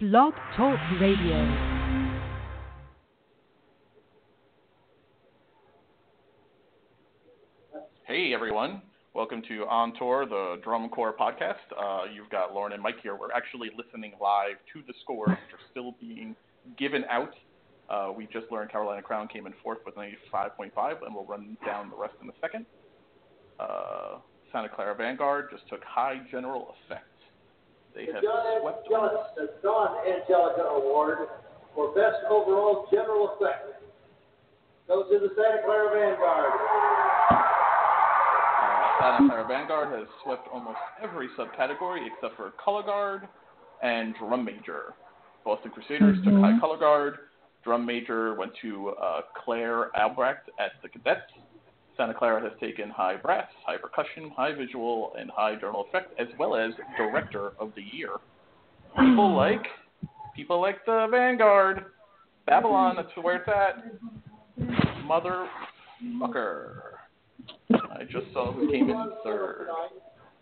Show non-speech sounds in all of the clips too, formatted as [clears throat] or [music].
Blog Talk Radio. Hey everyone, welcome to On Tour, the Drum Corps podcast. Uh, you've got Lauren and Mike here. We're actually listening live to the scores, which are still being given out. Uh, we just learned Carolina Crown came in fourth with 95.5, and we'll run down the rest in a second. Uh, Santa Clara Vanguard just took high general effect. They have John, swept. John, the Don Angelica Award for Best Overall General Effect. Goes to the Santa Clara Vanguard. Uh, Santa Clara Vanguard has swept almost every subcategory except for color guard and drum major. Boston Crusaders took high color guard. Drum major went to uh, Claire Albrecht at the cadets. Santa Clara has taken high brass, high percussion, high visual, and high general effect, as well as director of the year. People mm-hmm. like people like the Vanguard, Babylon. That's where it's at. Motherfucker. I just saw who came in third.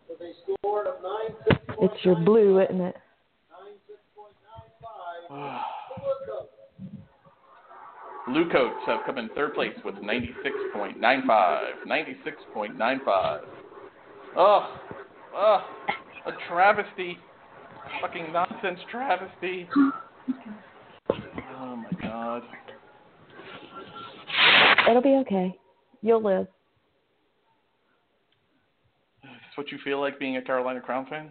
With a score of 96.95. It's your blue, isn't it? [sighs] 96.95. Blue Coats have come in third place with 96.95. 96.95. Oh, oh, a travesty. Fucking nonsense travesty. Oh my god. It'll be okay. You'll live. Is this what you feel like being a Carolina Crown fan?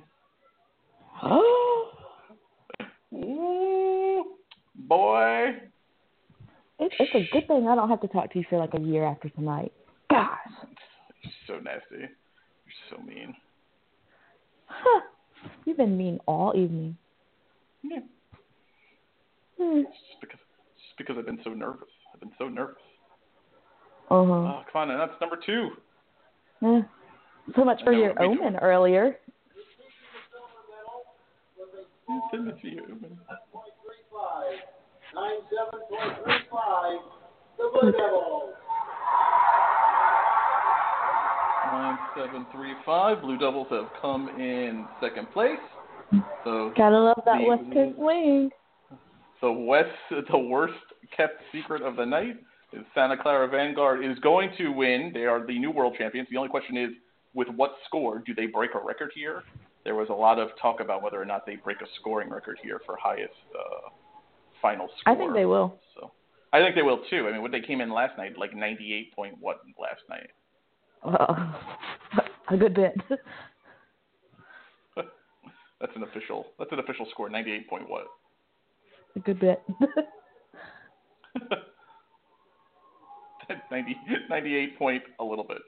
Oh, [gasps] Ooh, boy. It, it's a good thing I don't have to talk to you for like a year after tonight. Gosh. You're so nasty. You're so mean. Huh. You've been mean all evening. Yeah. Hmm. Just because, just because I've been so nervous. I've been so nervous. Uh huh. Oh, come on, and that's number two. Yeah. So much for your me too. omen earlier. Send it to you. 97.35. The Blue Devils. Nine seven three five. Blue Devils have come in second place. So Gotta love that The- West Coast wing. the West, the worst kept secret of the night is Santa Clara Vanguard is going to win. They are the new world champions. The only question is, with what score do they break a record here? There was a lot of talk about whether or not they break a scoring record here for highest uh, final score. I think they will. So I think they will too. I mean, what they came in last night, like ninety eight point what last night. Uh, [laughs] a good bit. [laughs] That's an official. That's an official score. Ninety eight point what? a good bit. [laughs] 90, 98 point a little bit.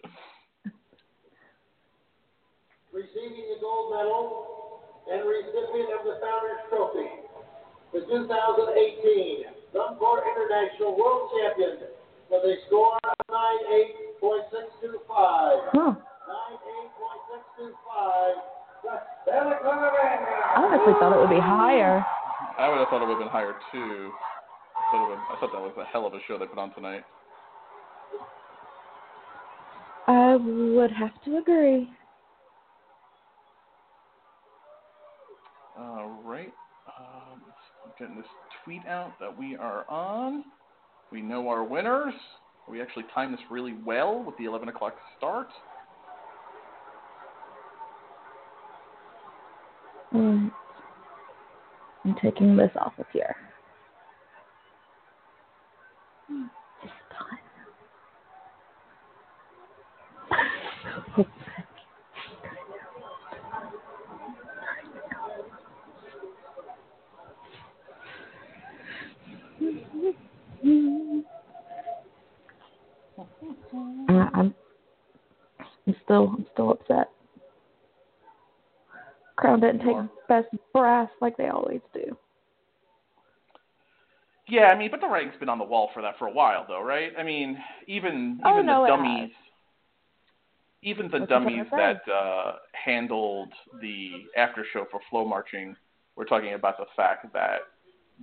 Receiving the gold medal and recipient of the Founders Trophy. The 2018 Drum International World Champion with a score of 98.625. huh. 98.625. The Santa Clara Vanguard. I honestly thought it would be higher. I would have thought it would have been higher too. I thought, it would, I thought that was a hell of a show they put on tonight. I would have to agree. All right. Getting this tweet out that we are on. We know our winners. We actually timed this really well with the 11 o'clock start. Mm. I'm taking this off of here. Hmm, It's done. I- I'm, I'm still, I'm still upset. Crown didn't take best brass like they always do. Yeah, I mean, but the writing's been on the wall for that for a while, though, right? I mean, even Oh, even no, the dummies, even the What you trying dummies that uh, handled the after show for FloMarching were talking about the fact that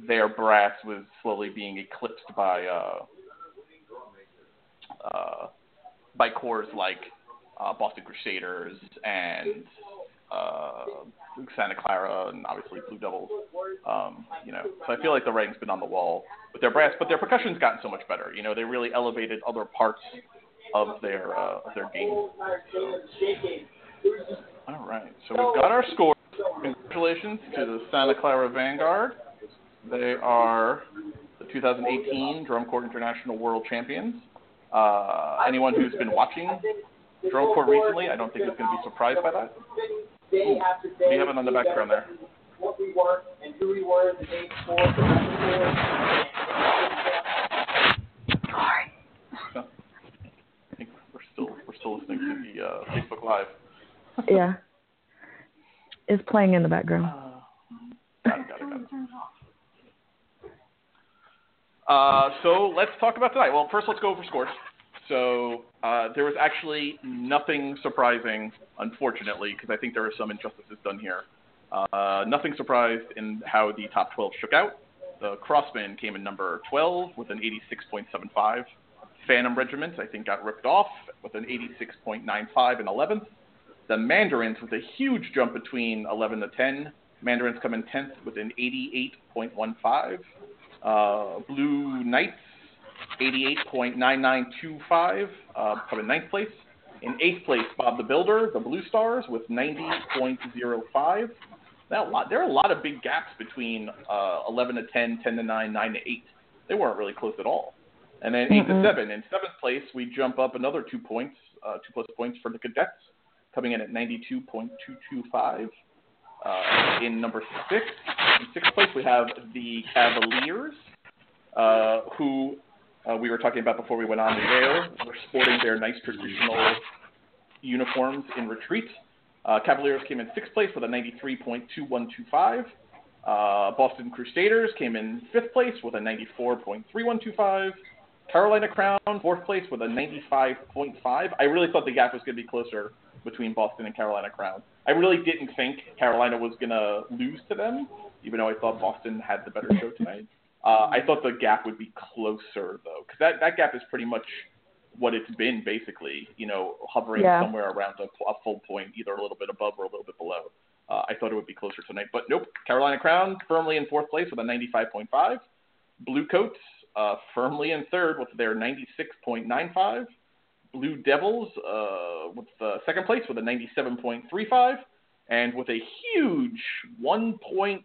their brass was slowly being eclipsed by uh, uh, by corps like uh, Boston Crusaders and uh, Santa Clara and obviously Blue Devils. Um, you know, so I feel like the writing's been on the wall with their brass, but their percussion's gotten so much better. You know, they really elevated other parts of their uh, of their game. So, all right, so we've got our score. Congratulations to the Santa Clara Vanguard. They are the 2018 Drum Corps International World Champions. Uh, anyone who's been watching Drum Corps recently, I don't think he's going to be surprised by that. Ooh, we have it on the background there. What we were and who we were the day before. I think we're still we're still listening to the uh, Facebook Live. [laughs] yeah. It's playing in the background. Got it, got it, got it. Uh, so let's talk about tonight. Well, first let's go over scores. So uh, there was actually nothing surprising, unfortunately, because I think there are some injustices done here. Uh, nothing surprised in how the top 12 shook out. The Crossmen came in number 12 with an 86.75. Phantom Regiment, I think, got ripped off with an 86.95 in 11th. The Mandarins, with a huge jump between 11 to 10. Mandarins come in 10th with an 88.15. Uh, Blue Knights, 88.9925, uh, come in ninth place. In eighth place, Bob the Builder, the Blue Stars, with 90.05. There are a lot, there are a lot of big gaps between uh, 11 to 10, 10 to 9, 9 to 8. They weren't really close at all. And then 8 Mm-mm. to 7. In seventh place, we jump up another two points, uh, two plus points for the Cadets, coming in at 92.225. Uh, in number six, in sixth place, we have the Cavaliers, uh, who uh, we were talking about before we went on the air. They're sporting their nice traditional uniforms in retreat. Uh, Cavaliers came in sixth place with a 93.2125. Uh, Boston Crusaders came in fifth place with a 94.3125. Carolina Crown, fourth place with a 95.5. I really thought the gap was going to be closer between Boston and Carolina Crown. I really didn't think Carolina was going to lose to them, even though I thought Boston had the better show tonight. Uh, I thought the gap would be closer, though, because that, that gap is pretty much what it's been, basically, you know, hovering Yeah. somewhere around a, a full point, either a little bit above or a little bit below. Uh, I thought it would be closer tonight, but nope. Carolina Crown firmly in fourth place with a 95.5. Blue Coats uh, firmly in third with their 96.95. Blue Devils uh, with uh, second place with a 97.35, and with a huge 1.35,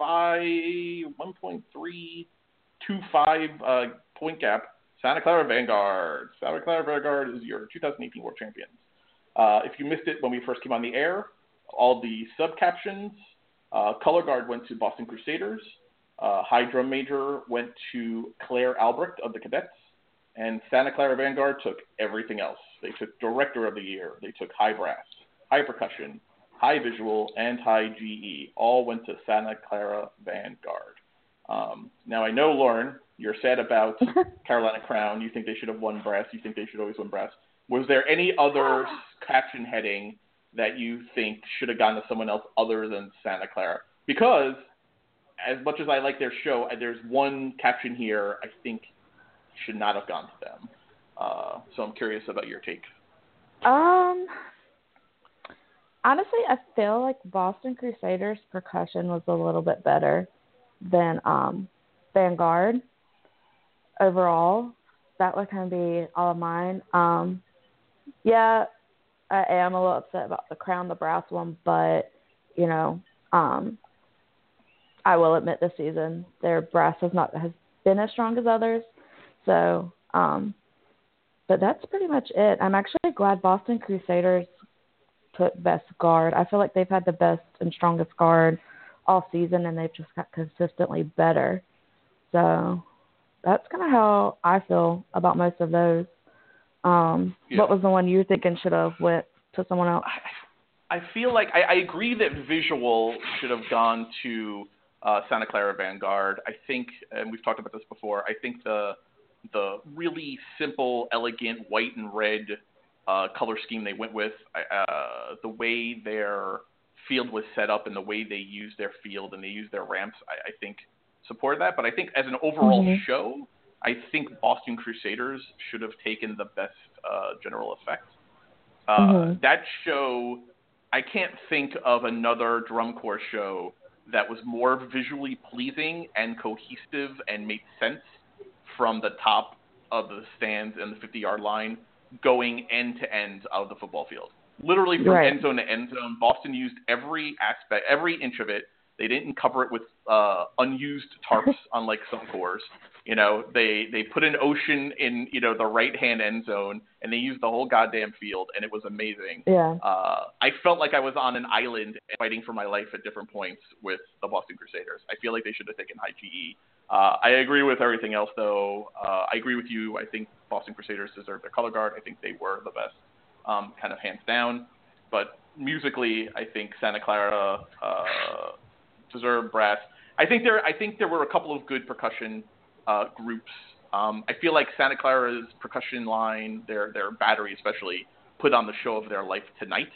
1.325 uh, point gap, Santa Clara Vanguard. Santa Clara Vanguard is your 2018 World Champions. Uh, if you missed it when we first came on the air, all the sub captions. Uh, color guard went to Boston Crusaders. Uh, high drum major went to Claire Albrecht of the Cadets. And Santa Clara Vanguard took everything else. They took Director of the Year. They took High Brass, High Percussion, High Visual, and High GE. All went to Santa Clara Vanguard. Um, now I know, Lauren, you're sad about [laughs] Carolina Crown. You think they should have won brass. You think they should always win brass. Was there any other caption heading that you think should have gone to someone else other than Santa Clara? Because as much as I like their show, uh, there's one caption here I think should not have gone to them. Uh, so I'm curious about your take. Um, honestly, I feel like Boston Crusaders percussion was a little bit better than um Vanguard overall. That would kind of be all of mine. Um, yeah, I am a little upset about the crown, the brass one, but you know, um, I will admit this season their brass has not has been as strong as others. So, um, but that's pretty much it. I'm actually glad Boston Crusaders took best guard. I feel like they've had the best and strongest guard all season, and they've just got consistently better. So that's kind of how I feel about most of those. Um, Yeah. What was the one you're thinking should have went to someone else? I, I feel like I, I agree that visual should have gone to uh, Santa Clara Vanguard. I think, and we've talked about this before. I think the the really simple, elegant white and red uh, color scheme they went with, uh, the way their field was set up and the way they used their field and they used their ramps, I, I think supported that. But I think as an overall Mhm. show, I think Boston Crusaders should have taken the best uh, general effect. Uh, Mhm. That show I can't think of another drum corps show that was more visually pleasing and cohesive and made sense from the top of the stands and the 50 yard line going end to end of the football field. Literally from Right. end zone to end zone. Boston used every aspect, every inch of it. They didn't cover it with uh, unused tarps, [laughs] unlike some corps. You know, they they put an ocean in you know the right hand end zone, and they used the whole goddamn field, and it was amazing. Yeah. Uh, I felt like I was on an island fighting for my life at different points with the Boston Crusaders. I feel like they should have taken high GE. Uh, I agree with everything else, though. Uh, I agree with you. I think Boston Crusaders deserve their color guard. I think they were the best, um, kind of hands down. But musically, I think Santa Clara uh, deserved brass. I think there. I think there were a couple of good percussion uh, groups. Um, I feel like Santa Clara's percussion line, their their battery especially, put on the show of their life tonight.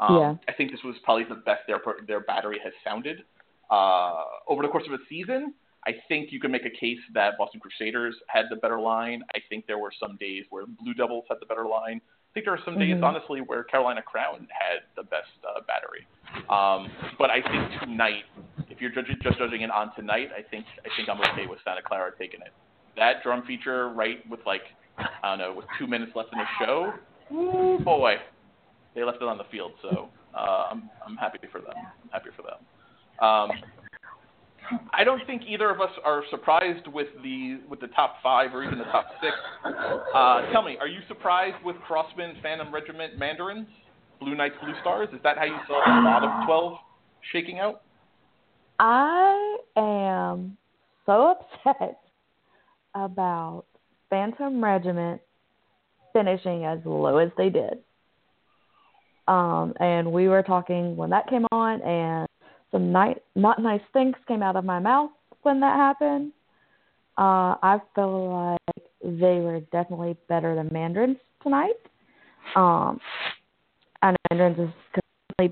Um, Yeah. I think this was probably the best their their battery has sounded uh, over the course of a season. I think you can make a case that Boston Crusaders had the better line. I think there were some days where Blue Devils had the better line. I think there were some days, Mhm. honestly, where Carolina Crown had the best uh, battery. Um, but I think tonight, if you're judging, just judging it on tonight, I think I think I'm okay with Santa Clara taking it. That drum feature, right, with like I don't know, with two minutes left in the show, ooh boy, they left it on the field. So uh, I'm I'm happy for them. I'm happy for them. Um, I don't think either of us are surprised with the with the top five or even the top six. Uh, tell me, are you surprised with Crossmen, Phantom Regiment, Mandarins, Blue Knights, Blue Stars? Is that how you saw the bottom twelve shaking out? I am so [laughs] upset about Phantom Regiment finishing as low as they did. Um, and we were talking when that came on, and some night, not nice things came out of my mouth when that happened. Uh, I feel like they were definitely better than Mandarins tonight. Um, and Mandarins has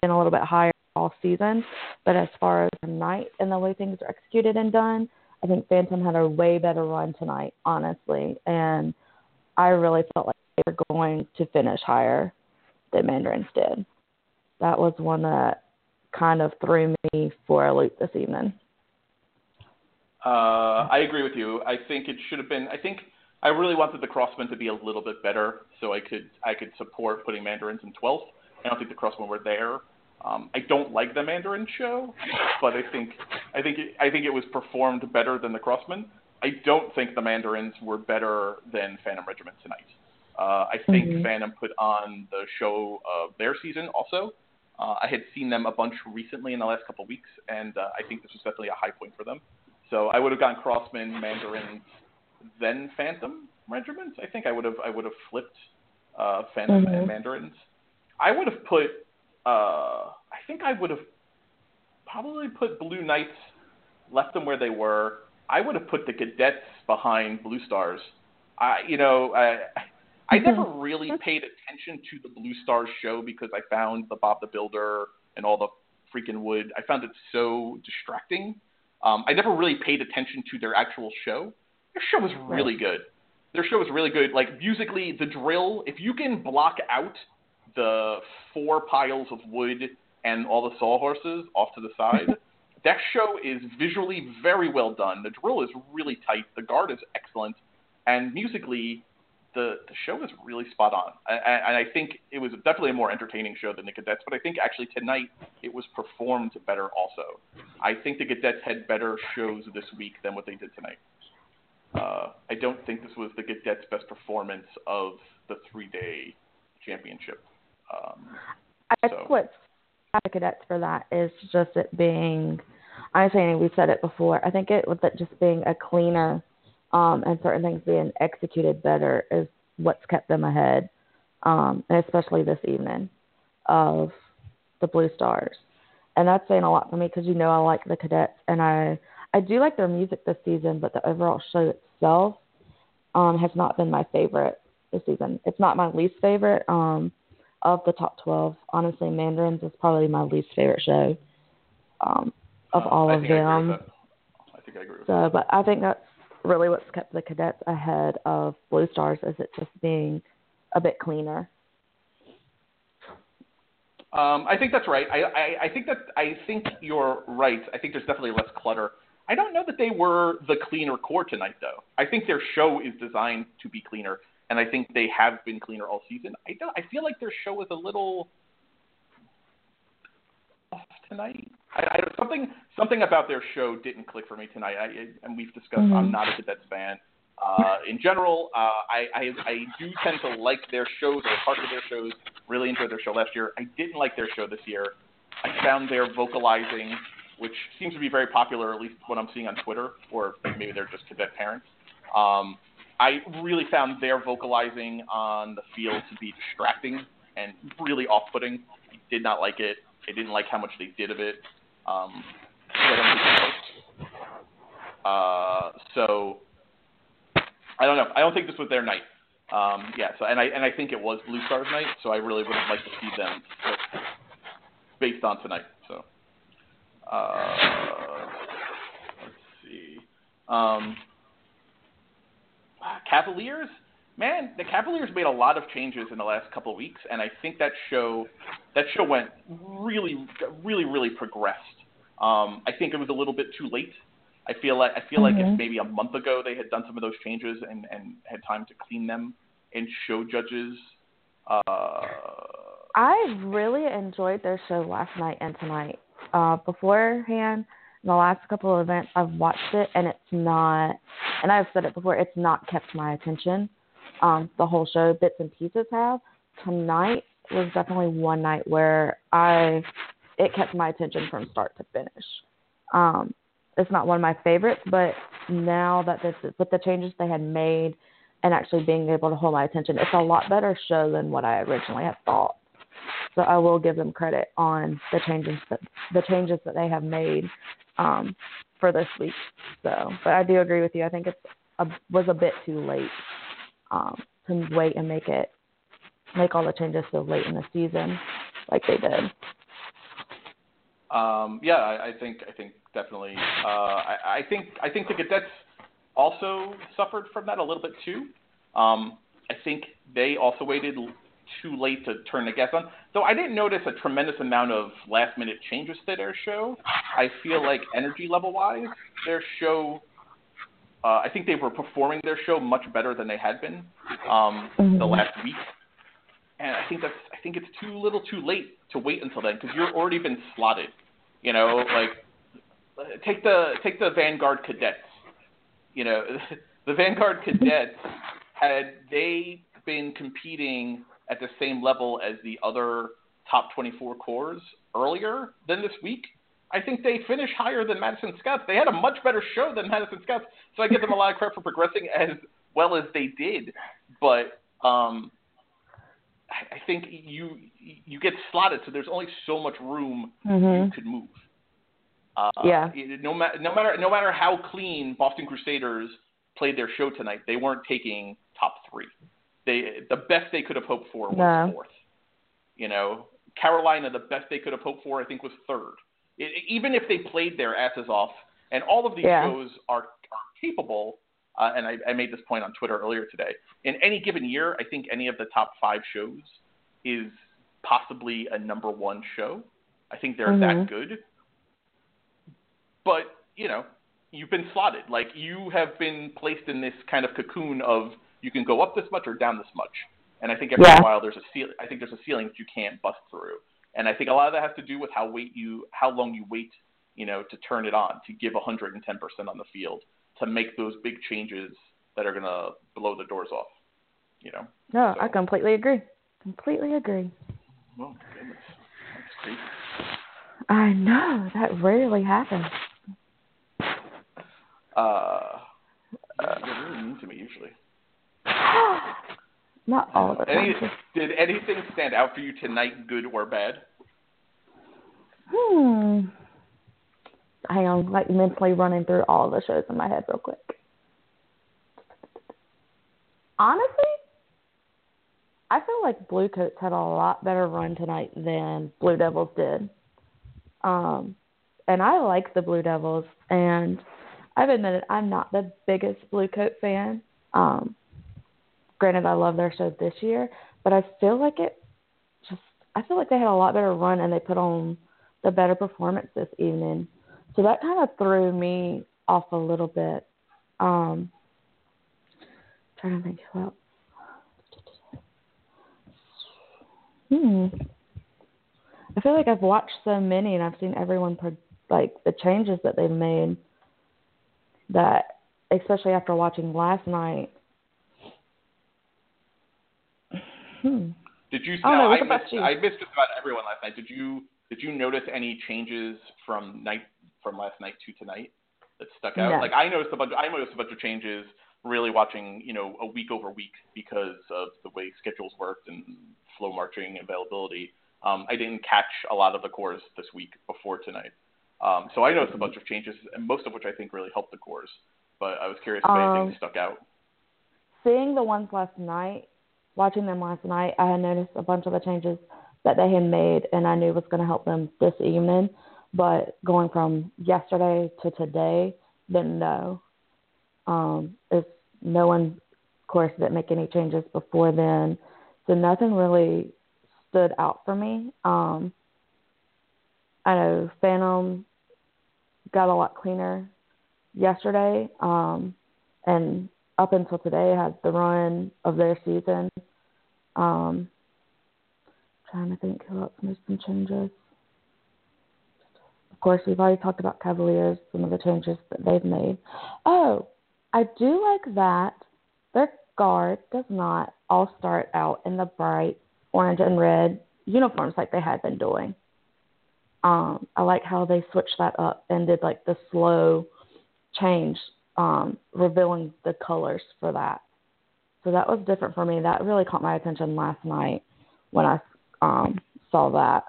been a little bit higher all season, but as far as tonight and the way things are executed and done, I think Phantom had a way better run tonight, honestly, and I really felt like they were going to finish higher than Mandarins did. That was one that kind of threw me for a loop this evening. Uh, I agree with you. I think it should have been. I think I really wanted the Crossmen to be a little bit better, so I could I could support putting Mandarins in 12th. I don't think the Crossmen were there. Um, I don't like the Mandarin show, but I think I think it, I think it was performed better than the Crossmen. I don't think the Mandarins were better than Phantom Regiment tonight. Uh, I think Mhm. Phantom put on the show of their season also. Uh, I had seen them a bunch recently in the last couple of weeks, and uh, I think this was definitely a high point for them. So I would have gone Crossmen, Mandarins, then Phantom Regiments. I think I would have I would have flipped uh, Phantom Mhm. and Mandarins. I would have put uh, I think I would have probably put Blue Knights, left them where they were. I would have put the Cadets behind Blue Stars. I you know I I never really paid attention to the Blue Stars show because I found the Bob the Builder and all the freaking wood. I found it so distracting. Um, I never really paid attention to their actual show. Their show was really good. Their show was really good. Like musically, the drill. If you can block out the four piles of wood and all the sawhorses off to the side, [laughs] that show is visually very well done. The drill is really tight. The guard is excellent, and musically, the the show was really spot on. And I think it was definitely a more entertaining show than the Cadets. But I think actually tonight it was performed better. Also, I think the Cadets had better shows this week than what they did tonight. Uh, I don't think this was the Cadets' best performance of the three-day championship. Um, I So- think what's the cadets for that is just it being. I'm saying we said it before. I think it was it just being a cleaner, um, and certain things being executed better is what's kept them ahead, um, and especially this evening, of the Blue Stars, and that's saying a lot for me because you know I like the cadets and I I do like their music this season, but the overall show itself um, has not been my favorite this season. It's not my least favorite. Um, of the top 12, honestly, Mandarins is probably my least favorite show um, of uh, all I of think I agree them. that. I think I agree with So, but I think that's really what's kept the cadets ahead of Blue Stars, is it just being a bit cleaner. Um, I think that's right. I, I, I think that I think you're right. I think there's definitely less clutter. I don't know that they were the cleaner corps tonight, though. I think their show is designed to be cleaner, and I think they have been cleaner all season. I don't. I feel like their show was a little off tonight. I, I, something something about their show didn't click for me tonight. I, and we've discussed. Mm-hmm. I'm not a Cadets fan. Uh, in general, uh, I, I I do tend to like their shows or parts of their shows. Really enjoyed their show last year. I didn't like their show this year. I found their vocalizing, which seems to be very popular, at least what I'm seeing on Twitter, or maybe they're just cadet parents. Um, I really found their vocalizing on the field to be distracting and really off-putting. I did not like it. I didn't like how much they did of it. Um, uh, so I don't know. I don't think this was their night. Um, yeah. So and I and I think it was Blue Stars night. So I really would have liked to see them based on tonight. So uh, let's see. Um, Cavaliers, man, the Cavaliers made a lot of changes in the last couple of weeks, and I think that show that show went really, really, really progressed. Um, I think it was a little bit too late. I feel like I feel mm-hmm. like if mm-hmm. maybe a month ago they had done some of those changes and, and had time to clean them and show judges. Uh, I really enjoyed their show last night and tonight. Uh, beforehand, in the last couple of events, I've watched it and it's not, and I've said it before, it's not kept my attention. Um, the whole show, bits and pieces have. Tonight was definitely one night where I, it kept my attention from start to finish. Um, it's not one of my favorites, but now that this with the changes they had made and actually being able to hold my attention, it's a lot better show than what I originally had thought. So I will give them credit on the changes that the changes that they have made um, for this week. So, but I do agree with you. I think it was a bit too late um, to wait and make it make all the changes so late in the season, like they did. Um, yeah, I, I think I think definitely. Uh, I, I think I think the cadets also suffered from that a little bit too. Um, I think they also waited too late to turn the gas on. Though I didn't notice a tremendous amount of last minute changes to their show. I feel like energy level wise, their show. Uh, I think they were performing their show much better than they had been um, mm-hmm. the last week, and I think that's I think it's too little, too late to wait until then because you've already been slotted. You know, like take the take the Vanguard cadets. You know, [laughs] the Vanguard cadets had they been competing at the same level as the other top 24 corps earlier than this week, I think they finished higher than Madison Scouts. They had a much better show than Madison Scouts, so I give them a lot of credit for progressing as well as they did. But um, I think you you get slotted, so there's only so much room mm-hmm. you could move. Uh, yeah. No, ma- no matter no matter how clean Boston Crusaders played their show tonight, they weren't taking top three. They the best they could have hoped for was no. fourth. You know, Carolina, the best they could have hoped for, I think, was third. It, even if they played their asses off, and all of these yeah. shows are, are capable uh, and I, I made this point on Twitter earlier today. In any given year, I think any of the top five shows is possibly a number one show. I think they're mm-hmm. that good. But, you know, you've been slotted. Like, you have been placed in this kind of cocoon of you can go up this much or down this much. And I think every yeah. while there's a ceiling. I think there's a ceiling that you can't bust through. And I think a lot of that has to do with how wait you, how long you wait, you know, to turn it on, to give 110% on the field to make those big changes that are going to blow the doors off. You know. No, so. I completely agree. Completely agree. Well, goodness, that's crazy. I know that rarely happens. Uh, you're really mean to me usually. [gasps] [laughs] Not all the time. Any, did anything stand out for you tonight, good or bad? Hmm hang on, like mentally running through all the shows in my head real quick. Honestly, I feel like Blue Coats had a lot better run tonight than Blue Devils did. Um, and I like the Blue Devils, and I've admitted I'm not the biggest Blue Coat fan. Um, granted, I love their show this year, but I feel like it just I feel like they had a lot better run and they put on the better performance this evening. So that kind of threw me off a little bit. Um, trying to think who else. Hmm. I feel like I've watched so many and I've seen everyone pro- like the changes that they've made. That especially after watching last night. Hmm. Did you? Don't no, I missed. you? I missed just about everyone last night. Did you? Did you notice any changes from night from last night to tonight that stuck out? No. Like I noticed a bunch. I noticed a bunch of changes. Really watching, you know, a week over week because of the way schedules worked and FloMarching availability. Um, I didn't catch a lot of the corps this week before tonight. Um, so I noticed a bunch of changes, and most of which I think really helped the corps. But I was curious if Um, anything stuck out. seeing the ones last night, watching them last night, I had noticed a bunch of the changes that they had made, and I knew was going to help them this evening. But going from yesterday to today, didn't know. Um, if no one, of course, didn't make any changes before then, so nothing really stood out for me. Um, I know Phantom got a lot cleaner yesterday, um, and up until today had the run of their season. Um, trying to think who else made some changes. Of course, we've already talked about Cavaliers, some of the changes that they've made. Oh, I do like that their guard does not all start out in the bright orange and red uniforms like they had been doing. Um, I like how they switched that up and did like the slow change, um, revealing the colors for that. So that was different for me. That really caught my attention last night when I um, saw that.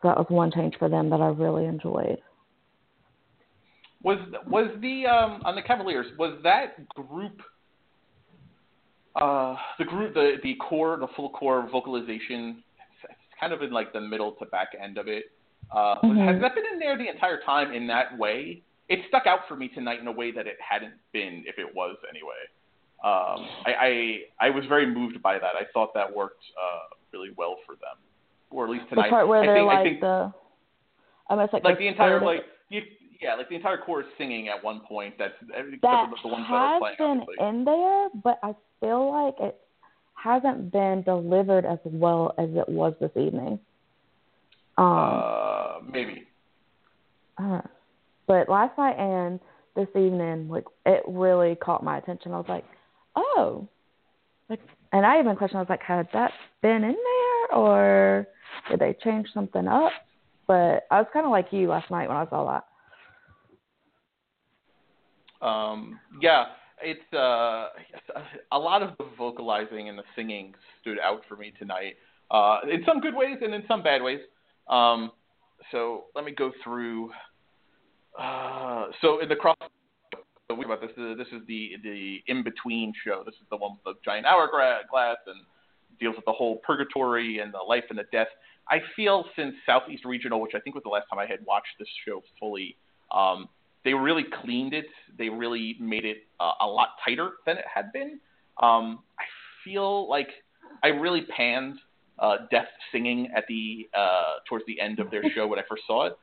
So that was one change for them that I really enjoyed. Was was the um, on the Cavaliers was that group uh, the group the the corps the full corps vocalization it's kind of in like the middle to back end of it. Uh, Mhm. Has that been in there the entire time in that way? It stuck out for me tonight in a way that it hadn't been if it was anyway. Um, I, I I was very moved by that. I thought that worked uh, really well for them, or at least tonight. the part where I they're think, like I think the almost like, like the entire like you, yeah, like the entire chorus singing at one point. That's that the, ones that are has playing. been obviously. in there, but I feel like it hasn't been delivered as well as it was this evening. Um, uh, maybe. uh, but last night and this evening, like it really caught my attention. I was like, oh, like, and I even questioned. I was like, had that been in there, or did they change something up? But I was kind of like you last night when I saw that. Um, yeah, it's uh, a lot of the vocalizing and the singing stood out for me tonight. Uh, in some good ways and in some bad ways. Um, so let me go through. Uh, so in the cross, we about this. uh, This is the the in between show. This is the one with the giant hourglass and deals with the whole purgatory and the life and the death. I feel since Southeast Regional, which I think was the last time I had watched this show fully, um, they really cleaned it. They really made it uh, a lot tighter than it had been. Um, I feel like I really panned uh, Death singing at the uh, towards the end of their [laughs] show when I first saw it.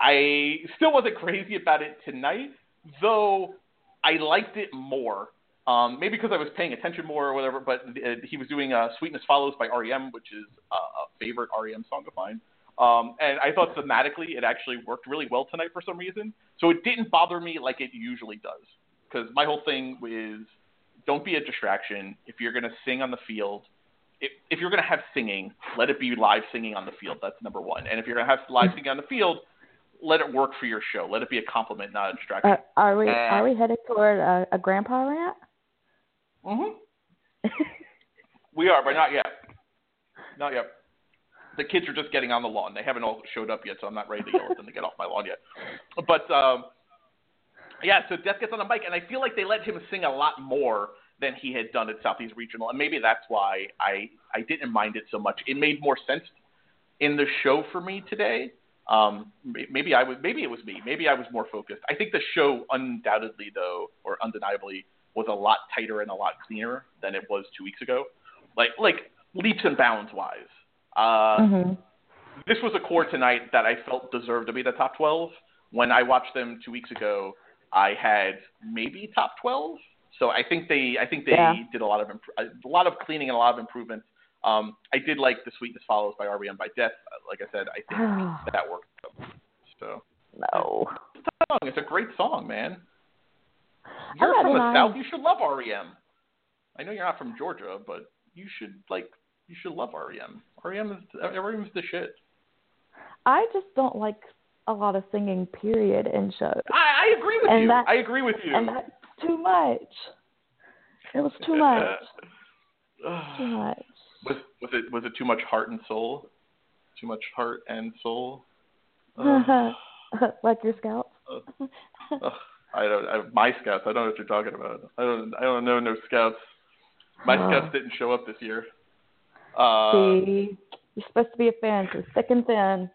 I still wasn't crazy about it tonight, though I liked it more. Um, maybe because I was paying attention more or whatever. But uh, he was doing uh, "Sweetness Follows" by REM, which is uh, a favorite REM song of mine. Um, and I thought thematically it actually worked really well tonight for some reason. So it didn't bother me like it usually does. Because my whole thing is don't be a distraction. If you're going to sing on the field, if, if you're going to have singing, let it be live singing on the field. That's number one. And if you're going to have live singing on the field, let it work for your show. Let it be a compliment, not a distraction. Uh, are we Uh, are we headed toward a, a grandpa rant? hmm [laughs] We are, but not yet. Not yet. The kids are just getting on the lawn. They haven't all showed up yet, so I'm not ready to yell at them to get off my lawn yet. But um, yeah, so Death gets on the mic, and I feel like they let him sing a lot more than he had done at Southeast Regional, and maybe that's why I I didn't mind it so much. It made more sense in the show for me today. Um, maybe I was maybe it was me. Maybe I was more focused. I think the show undoubtedly though, or undeniably, was a lot tighter and a lot cleaner than it was two weeks ago. Like like leaps and bounds wise. Uh, hmm This was a corps tonight that I felt deserved to be the top 12. When I watched them two weeks ago, I had maybe top 12. So I think they, I think they Yeah. did a lot of imp- a lot of cleaning and a lot of improvements. Um, I did like "The Sweetness Follows" by REM by Death. Like I said, I think [sighs] that worked. So no. song. It's a great song, man. You're from the denying- South. You should love REM. I know you're not from Georgia, but you should like you should love REM. REM is REM is the shit. I just don't like a lot of singing. Period in shows, I, I agree with And you. that- I agree with you. and that's too much. It was too [laughs] much. [sighs] Too much. Was was it was it too much heart and soul? Too much heart and soul. [laughs] [laughs] like your scouts. Ugh, I don't. I, my scouts. I don't know what you're talking about. I don't. I don't know no scouts. My Oh. scouts didn't show up this year. Uh, See, you're supposed to be a fan through thick and thin.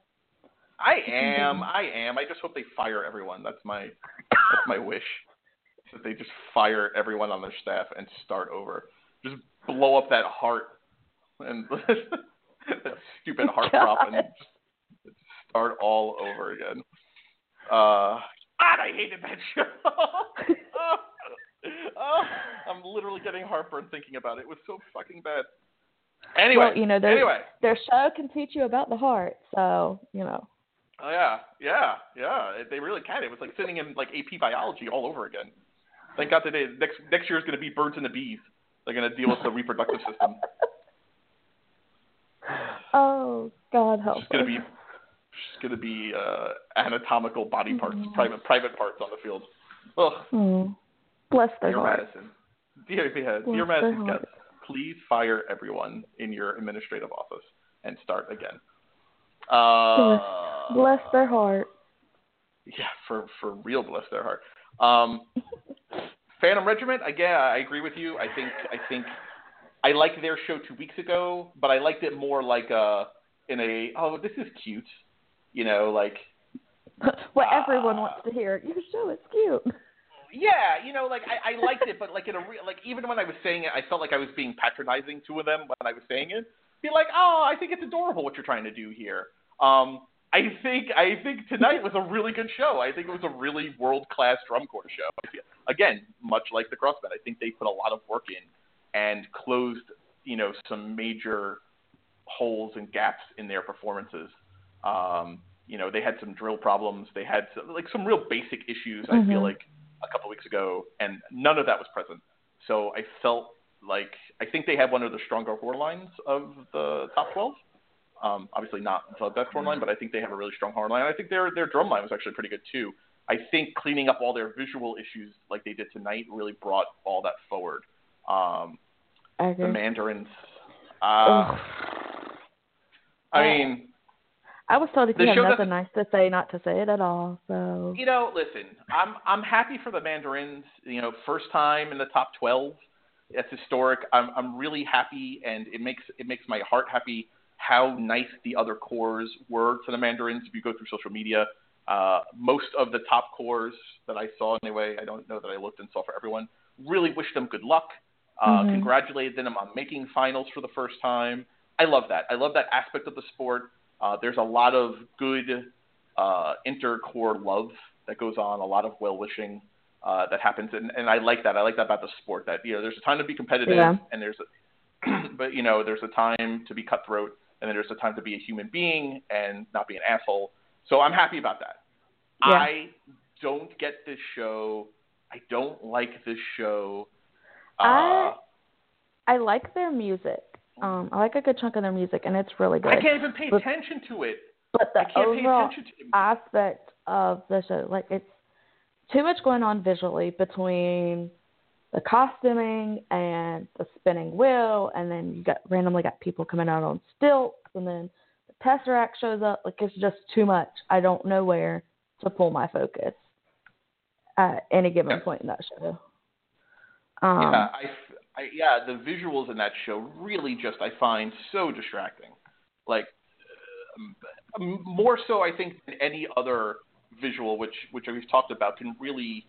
I am. I am. I just hope they fire everyone. That's my that's my wish. That they just fire everyone on their staff and start over. Just blow up that heart and that stupid heart prop and just start all over again. Uh, God, I hated that [laughs] show. oh, oh, I'm literally getting heartburn thinking about it. It was so fucking bad. Anyway, well, you know, their anyway. their show can teach you about the heart. So you know. Oh yeah, yeah, yeah. It- They really can. It was like sitting in like AP biology all over again. Thank God today. Next next year is going to be birds and the bees. They're going to deal with the reproductive system. [laughs] oh God help It's going to us. be going to be uh, anatomical body parts, Mhm. private private parts on the field. Ugh, Hmm. Bless their dear heart. Madison, dear, yeah, dear Madison. Scott, please fire everyone in your administrative office and start again. Uh, Bless their heart. Yeah, for for real, bless their heart. Um, [laughs] Phantom Regiment, again, I agree with you. I think I think I liked their show two weeks ago, but I liked it more like uh in a oh this is cute, you know, like [laughs] what everyone wants to hear. Your show is cute. yeah, you know, like I, I liked it, but like in a real like even when I was saying it, I felt like I was being patronizing to them when I was saying it. Be like, oh, I think it's adorable what you're trying to do here. Um, I think I think tonight was a really good show. I think it was a really world class drum corps show. Again, much like the CrossFit, I think they put a lot of work in and closed, you know, some major holes and gaps in their performances. Um, you know, they had some drill problems. They had some, like some real basic issues. I feel Mhm. like a couple weeks ago, and none of that was present. So I felt like I think they had one of the stronger horn lines of the top 12. Um, obviously not the best horn line, but I think they have a really strong horn line. I think their their drum line was actually pretty good too. I think cleaning up all their visual issues like they did tonight really brought all that forward. Um, the. Mandarins. Uh, I mean, I was told if you show nothing nice to say, not to say it at all. So you know, listen, I'm I'm happy for the Mandarins. You know, first time in the top 12. That's historic. I'm I'm really happy, and it makes it makes my heart happy how nice the other corps were to the Mandarins. If you go through social media, uh, most of the top corps that I saw anyway, I don't know that I looked and saw for everyone, really wish them good luck. Uh, Mhm. Congratulated them on making finals for the first time. I love that. I love that aspect of the sport. Uh, there's a lot of good uh, inter-corps love that goes on, a lot of well wishing uh, that happens, and, and I like that. I like that about the sport. That you know, there's a time to be competitive, Yeah. and there's a, [clears throat] but you know, there's a time to be cutthroat, and then there's a time to be a human being and not be an asshole. So I'm happy about that. Yeah. I don't get this show. I don't like this show. Uh, I- I like their music. Um, I like a good chunk of their music, and it's really good. I can't even pay But- attention to it. but the I can't pay overall attention to it. aspect of the show, like it's too much going on visually between the costuming and the spinning wheel, and then you got randomly got people coming out on stilts, and then the tesseract shows up. Like it's just too much. I don't know where to pull my focus at any given point in that show. Um, yeah, I, I, yeah, the visuals in that show really just I find so distracting. Like um, more so, I think than any other visual, which which we've talked about, can really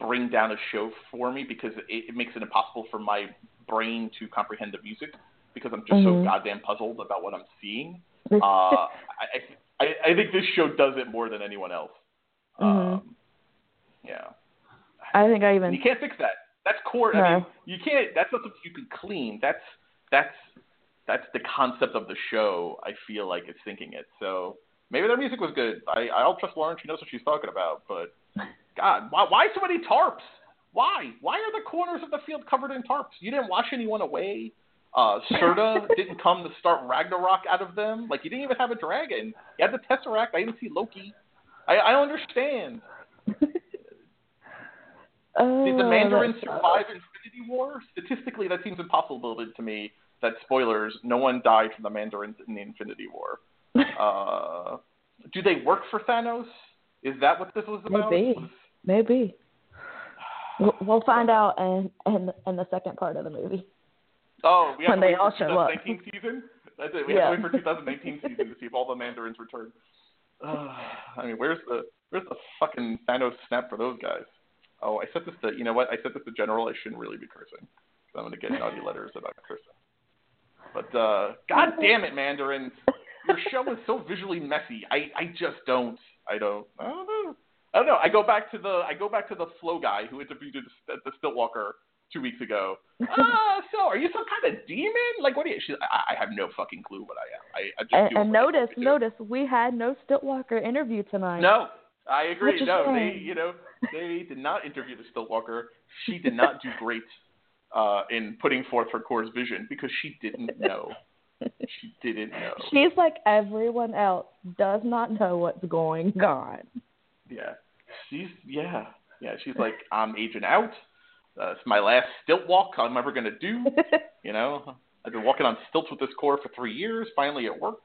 bring down a show for me because it, it makes it impossible for my brain to comprehend the music. because I'm just Mhm. so goddamn puzzled about what I'm seeing. [laughs] Uh, I, I I think this show does it more than anyone else. Mhm. Um, yeah. I think I even you can't fix that. That's core. I mean, you can't. That's not something you can clean. That's that's that's the concept of the show. I feel like it's thinking it. So maybe their music was good. I I'll trust Lauren. She knows what she's talking about. But God, why why so many tarps? Why why are the corners of the field covered in tarps? You didn't wash anyone away. Uh, [laughs] Surtur didn't come to start Ragnarok out of them. Like you didn't even have a dragon. You had the Tesseract. I didn't see Loki. I I don't understand. Oh, Did the Mandarin survive Infinity War? Statistically, that seems impossible to- me. That spoilers, no one died from the Mandarins in the Infinity War. [laughs] Uh, do they work for Thanos? Is that what this was about? Maybe. Maybe. [sighs] We'll, find out in, in in the second part of the movie. Oh, we have When to they wait all for show up. 2019 season. That's it. We Yeah. have to wait for [laughs] 2019 season to see if all the Mandarins return. Uh, [sighs] I mean, where's the where's the fucking Thanos snap for those guys? Oh, I said this to you know what? I said this to General. I shouldn't really be cursing. So I'm gonna get naughty [laughs] letters about cursing. But uh, god [laughs] damn it, Mandarins! Your show is so visually messy. I I just don't. I don't. I don't know. I don't know. I go back to the I go back to the flow guy who interviewed the, the stilt walker two weeks ago. [laughs] Ah, so are you some kind of demon? Like what are you? She's, I, I have no fucking clue what I am. I, I just And, and notice, notice, we had no stilt walker interview tonight. No, I agree. No, they you know they did not interview the stilt walker. She did not do great uh, in putting forth her corps's vision because she didn't know. She didn't know. She's like everyone else, does not know what's going on. Yeah, she's yeah yeah. She's like I'm aging out. Uh, it's my last stilt walk I'm ever gonna do. [laughs] You know, I've been walking on stilts with this corps for three years. Finally, it worked.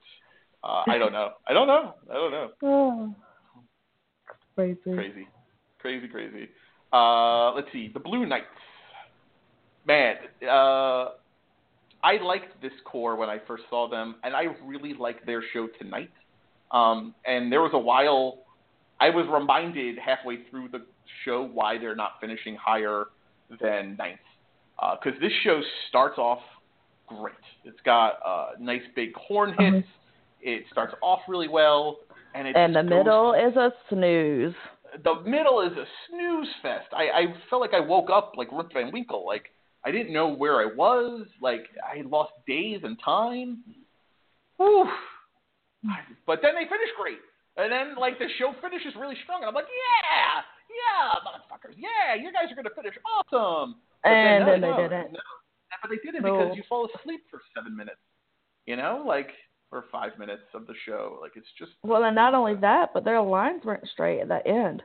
Uh, I don't know. I don't know. I don't know. oh, [sighs] crazy. Crazy, crazy, crazy. Uh, let's see. The Blue Knights. Man, uh, I liked this corps when I first saw them, and I really liked their show tonight. Um, and there was a while I was reminded halfway through the show why they're not finishing higher than ninth. Because this show starts off great. It's got uh, nice big horn hits. Mhm. It starts off really well, and it And the middle is a snooze. The middle is a snooze fest. I, I felt like I woke up like Rip Van Winkle. Like I didn't know where I was. Like I lost days and time. Whew. But then they finish great. And then like the show finishes really strong. And I'm like, yeah, yeah, motherfuckers, yeah, you guys are gonna finish awesome. But And no, then they no, didn't. No. But they didn't because you fall asleep for seven minutes. You know, like or five minutes of the show. Like it's just Well, and not only that, but their lines weren't straight at the end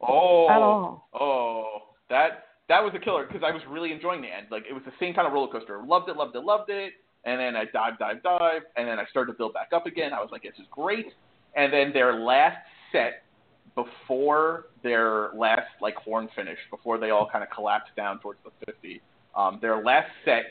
Oh, at all. Oh, that that was a killer because I was really enjoying the end. Like it was the same kind of roller coaster. Loved it, loved it, loved it. And then I dive, dive, dive, and then I started to build back up again. I was like, this is great. And then their last set before their last like horn finish, before they all kind of collapsed down towards the 50, um, their last set,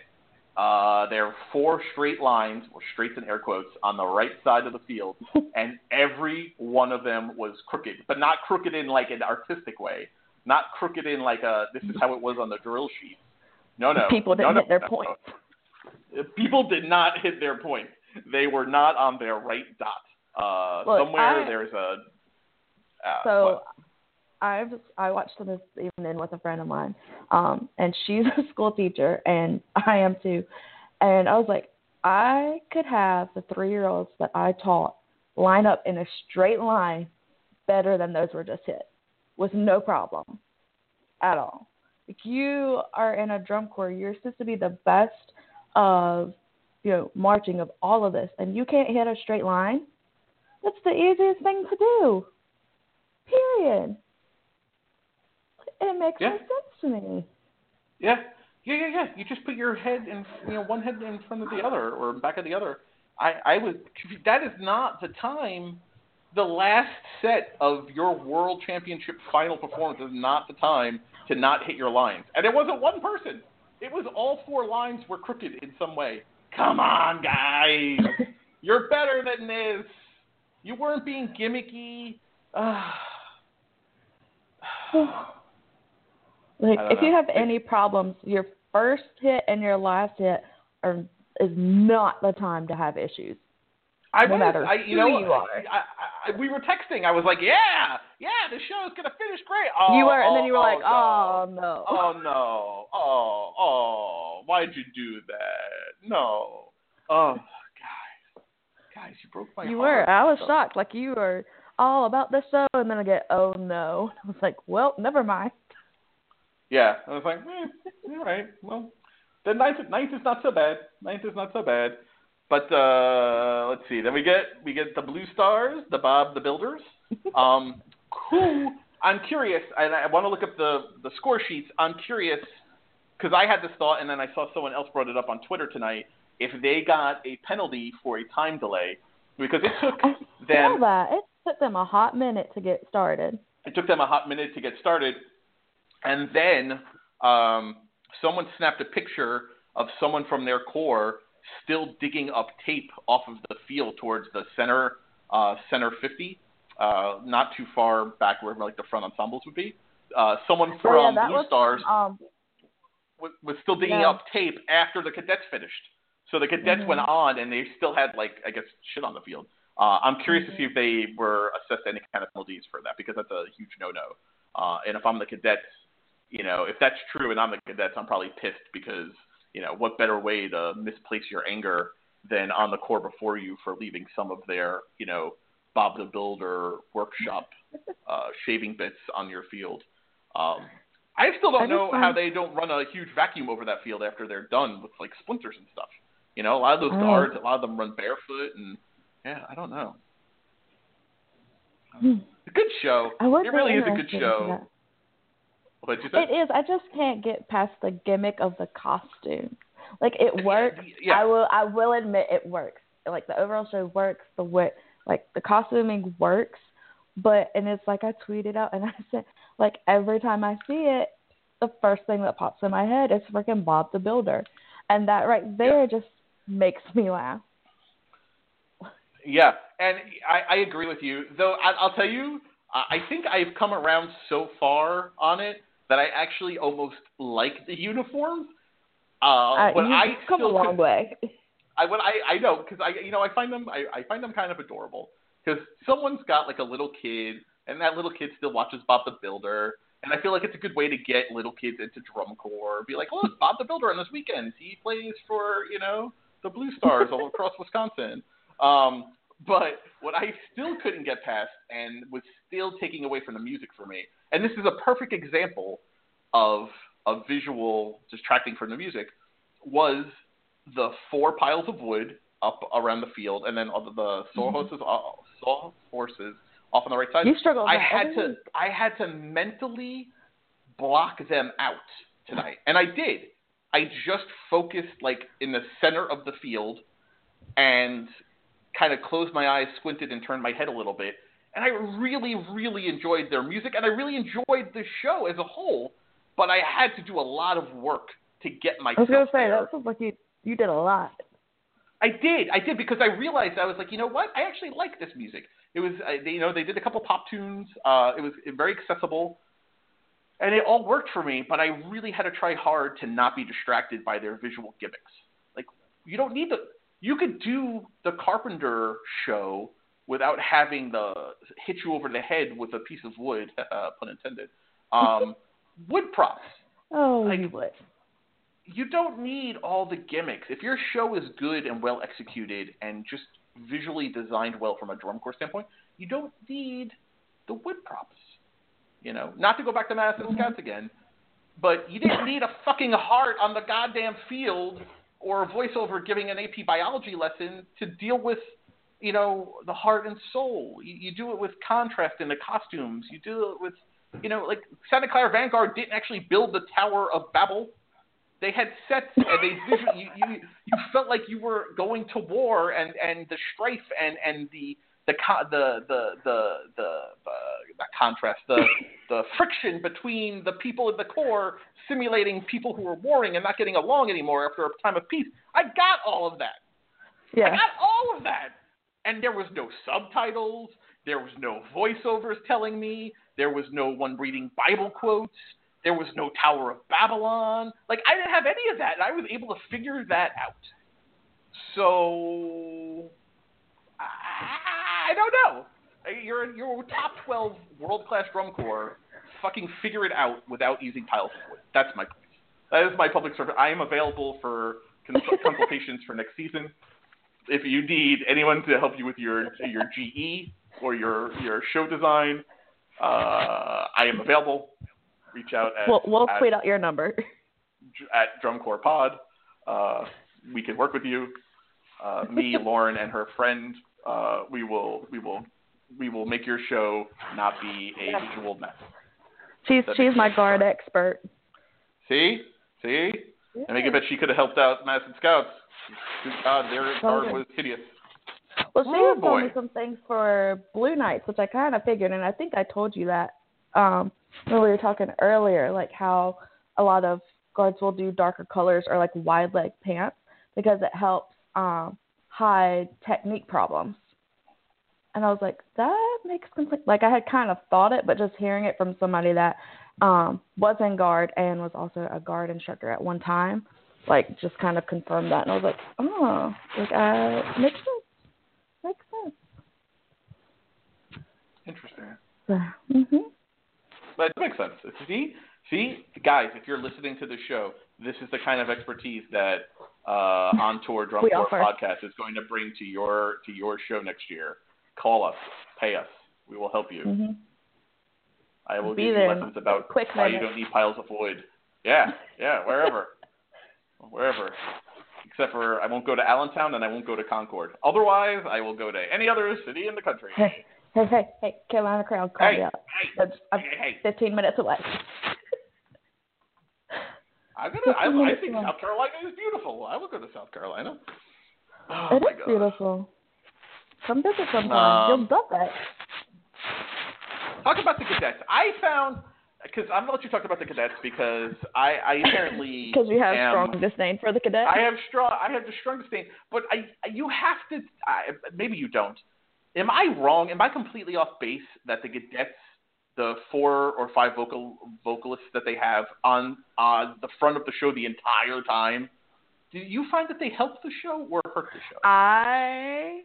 uh, there were four straight lines, or straights in air quotes, on the right side of the field, [laughs] and every one of them was crooked, but not crooked in like an artistic way, not crooked in like a this is how it was on the drill sheet. No, no, People didn't no, no, hit their no. points. [laughs] People did not hit their point. They were not on their right dot. Uh, Look, somewhere I- there's a. Uh, So? I've I watched them this evening with a friend of mine, um, and she's [laughs] a school teacher, and I am too. And I was like, I could have the three year olds that I taught line up in a straight line better than those were just hit, with no problem at all. Like you are in a drum corps, you're supposed to be the best of you know marching of all of this, and you can't hit a straight line. That's the easiest thing to do. Period. It makes Yeah. no sense to me. Yeah, yeah, yeah, yeah. You just put your head in, you know, one head in front of the other or back of the other. I, I would. That is not the time. The last set of your world championship final performance is not the time to not hit your lines. And it wasn't one person. It was all four lines were crooked in some way. Come on, guys. [laughs] You're better than this. You weren't being gimmicky. Ah. [sighs] [sighs] [sighs] Like if you have any problems, your first hit and your last hit are is not the time to have issues. I no was, I, you know, you. I, I, we were texting. I was like, "Yeah, yeah, the show is gonna finish great." Oh, you were, and oh, then oh, you were oh, like, oh, "Oh no." Oh no! Oh, oh! Why'd you do that? No! Oh, guys, guys, you broke my you heart. You were. I was shocked. Like you were all about the show, and then I get, "Oh no." [laughs] I was like, "Well, never mind." Yeah, I was like, eh, all right. Well, the ninth, ninth is not so bad. Ninth is not so bad. But uh, let's see. Then we get we get the Blue Stars, the Bob the Builders. [laughs] Um, who I'm curious, and I want to look up the the score sheets. I'm curious because I had this thought, and then I saw someone else brought it up on Twitter tonight. If they got a penalty for a time delay, because it took I them that. It took them a hot minute to get started. it took them a hot minute to get started, and then um, someone snapped a picture of someone from their corps still digging up tape off of the field towards the center uh, center 50, uh, not too far back where like the front ensembles would be. Uh, someone Oh, from yeah, Blue was Stars Um, was, was still digging Yeah. up tape after the cadets finished. So the cadets Mhm. went on, and they still had like I guess shit on the field. Uh, I'm curious Mm-hmm. to see if they were assessed any kind of penalties for that because that's a huge no-no. Uh, and if I'm the cadets, you know, if that's true and I'm the cadets, I'm probably pissed because you know what better way to misplace your anger than on the corps before you for leaving some of their you know Bob the Builder workshop [laughs] uh, shaving bits on your field. Um, I still don't I know find- how they don't run a huge vacuum over that field after they're done with like splinters and stuff. You know, a lot of those Oh. guards, a lot of them run barefoot, and yeah, I don't know. Hmm. It's a good show. It really is a good show. What'd you? It is. I just can't get past the gimmick of the costume. Like it works. Yeah. I will. I will admit it works. Like the overall show works. The way, like the costuming works. But and it's like I tweeted out and I said like every time I see it, the first thing that pops in my head is freaking Bob the Builder, and that right there just makes me laugh. Yeah, and I, I agree with you. Though I, I'll tell you, I think I've come around so far on it that I actually almost like the uniforms. Uh, Uh, but I come a long could- way. I when I I know because I you know I find them I, I find them kind of adorable because someone's got like a little kid and that little kid still watches Bob the Builder and I feel like it's a good way to get little kids into drum corps. Be like, look, Bob the Builder on this weekend he plays for you know the Blue Stars all across [laughs] Wisconsin. Um, but what I still couldn't get past and was still taking away from the music for me, and this is a perfect example of a visual distracting from the music, was the four piles of wood up around the field, and then all the, the saw horses, uh, saw horses off on the right side. You struggle I had to, week. I had to mentally block them out tonight, and I did. I just focused like in the center of the field, and kind of closed my eyes, squinted, and turned my head a little bit. And I really, really enjoyed their music, and I really enjoyed the show as a whole. But I had to do a lot of work to get my I was gonna say there. that sounds like you you did a lot. I did, I did because I realized I was like, you know what? I actually like this music. It was, uh, they, you know, they did a couple pop tunes. Uh, it was very accessible, and it all worked for me. But I really had to try hard to not be distracted by their visual gimmicks. Like, you don't need to. You could do the Carpenter show without having the hit you over the head with a piece of wood, [laughs] uh, pun intended. Um, [laughs] wood props Oh, Like- you would. you don't need all the gimmicks. If your show is good and well executed and just visually designed well from a drum corps standpoint, you don't need the wood props. You know, not to go back to Madison Scouts again, but you didn't need a fucking heart on the goddamn field or a voiceover giving an AP biology lesson to deal with, you know, the heart and soul. You, you do it with contrast in the costumes. You do it with, you know, like Santa Clara Vanguard didn't actually build the Tower of Babel they had sets and they visually you, you you felt like you were going to war and and the strife and and the the co- the the the the, uh, not contrast the the friction between the people in the corps simulating people who were warring and not getting along anymore after a time of peace. I got all of that. Yeah. I got all of that. And there was no subtitles. There was no voiceovers telling me. There was no one reading Bible quotes. There was no Tower of Babylon. Like, I didn't have any of that. And I was able to figure that out. So I, I don't know. You're you're top twelve world class drum corps. Fucking figure it out without using piles of wood. That's my point. That is my public service. I am available for cons- [laughs] consultations for next season. If you need anyone to help you with your your GE or your your show design, uh, I am available. Reach out at We'll we'll at, tweet out your number. [laughs] at Drumcore Pod. Uh, we can work with you. Uh, me, [laughs] Lauren, and her friend. Uh, we will we will we will make your show not be a visual mess. She's That she's my guard expert. See, see. I make it bet she could have helped out Madison Scouts. God, their guard was hideous. Well, she Oh, was me boy. some things for Blue Knights, which I kind of figured, and I think I told you that um, when we were talking earlier, like how a lot of guards will do darker colors or like wide leg pants because it helps um, hide technique problems. And I was like, that makes complete. Like I had kind of thought it, but just hearing it from somebody that um, was in guard and was also a guard instructor at one time, like just kind of confirmed that. And I was like, oh, like uh, makes sense. Makes sense. Interesting. So, [sighs] mhm. But it makes sense. See, see, guys, if you're listening to the show, this is the kind of expertise that uh, On Tour Drum Corps podcast is going to bring to your to your show next year. Call us, pay us. We will help you. Mhm. I will Be give you there lessons about quick why you don't need piles of wood. Yeah, yeah, wherever, wherever. Except for I won't go to Allentown and I won't go to Concord. Otherwise, I will go to any other city in the country. Hey, hey, hey, hey, Carolina crowd, call Hey, me up. hey, That's, I'm hey, hey. 15 minutes away. I'm gonna. I, I think away. South Carolina is beautiful. I will go to South Carolina. Oh It is God. beautiful. Come visit sometime. Um, You'll love it. Talk about the cadets. I found because I'm gonna let you talk about the cadets because I, I apparently [laughs] Because you have am, strong disdain for the cadets. I have strong. I have the strong disdain, but I you have to. I, maybe you don't. Am I wrong? Am I completely off base that the cadets, the four or five vocal vocalists that they have on on the front of the show the entire time, do you find that they help the show or hurt the show? I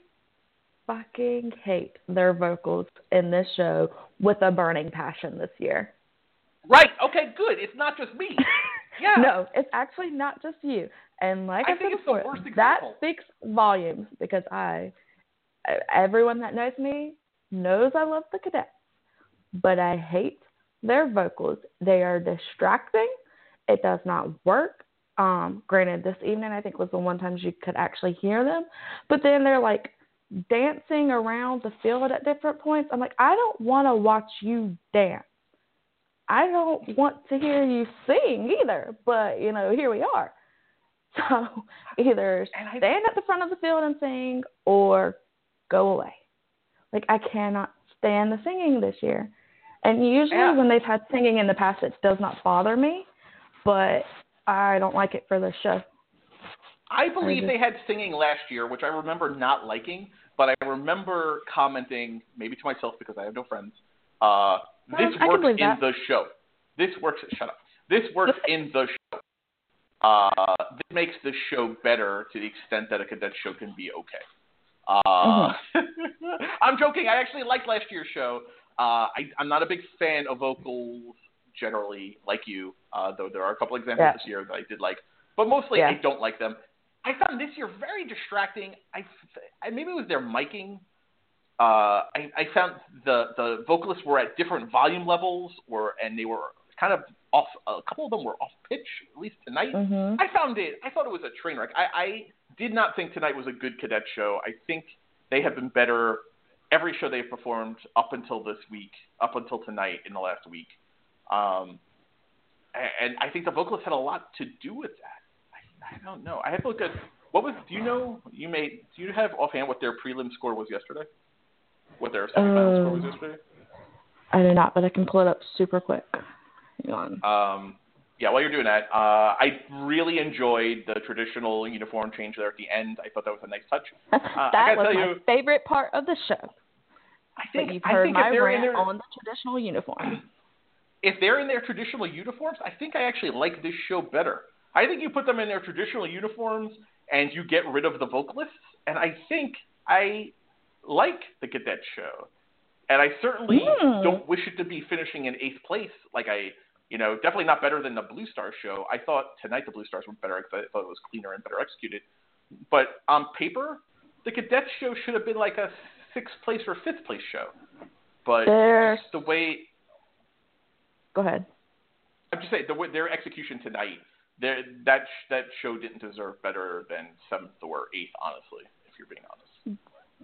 fucking hate their vocals in this show with a burning passion this year. Right. Okay. Good. It's not just me. [laughs] Yeah. No, it's actually not just you. And like I I, think said before, that speaks volumes because I, everyone that knows me knows I love the cadets, but I hate their vocals. They are distracting. It does not work. Um, granted, this evening I think was the one time you could actually hear them, but then they're like dancing around the field at different points. I'm like, I don't want to watch you dance. I don't want to hear you sing either, but you know, here we are. [laughs] So either stand at the front of the field and sing or go away. Like I cannot stand the singing this year. And usually Yeah. when they've had singing in the past it does not bother me, but I don't like it for this show. I believe just- they had singing last year, which I remember not liking, but I remember commenting, maybe to myself because I have no friends. Uh, this I works in that. the show. This works. Shut up. This works in the show. Uh, this makes the show better to the extent that a cadet show can be okay. Uh, Mm-hmm. [laughs] I'm joking. I actually liked last year's show. Uh, I, I'm not a big fan of vocals generally, like you, uh, though there are a couple examples Yeah. this year that I did like. But mostly, Yeah. I don't like them. I found this year very distracting. I, I maybe it was their miking. Uh, I, I found the the vocalists were at different volume levels, or and they were kind of off. A couple of them were off pitch, at least tonight. Mhm. I found it. I thought it was a train wreck. I, I did not think tonight was a good cadet show. I think they have been better every show they've performed up until this week, up until tonight in the last week. Um, and I think the vocalists had a lot to do with that. I, I don't know. I have to look at what was. Do you know? You may. Do you have offhand what their prelim score was yesterday? What their semifinal score was yesterday? I do not, but I can pull it up super quick. Hang on. Um, yeah, while you're doing that, uh, I really enjoyed the traditional uniform change there at the end. I thought that was a nice touch. [laughs] I that was my you- favorite part of the show. I But think you've I heard think my if they're in rant their on the traditional uniform. [clears throat] if they're in their traditional uniforms, I think I actually like this show better. I think you put them in their traditional uniforms and you get rid of the vocalists. And I think I like the Cadet show, and I certainly Mm. don't wish it to be finishing in eighth place. Like I, you know, definitely not better than the Blue Star show. I thought tonight the Blue Stars were better because I thought it was cleaner and better executed. But on paper, the Cadet show should have been like a sixth place or fifth place show. But There's- the way Go ahead. I'm just saying the way, their execution tonight, their, that sh- that show didn't deserve better than seventh or eighth. Honestly, if you're being honest.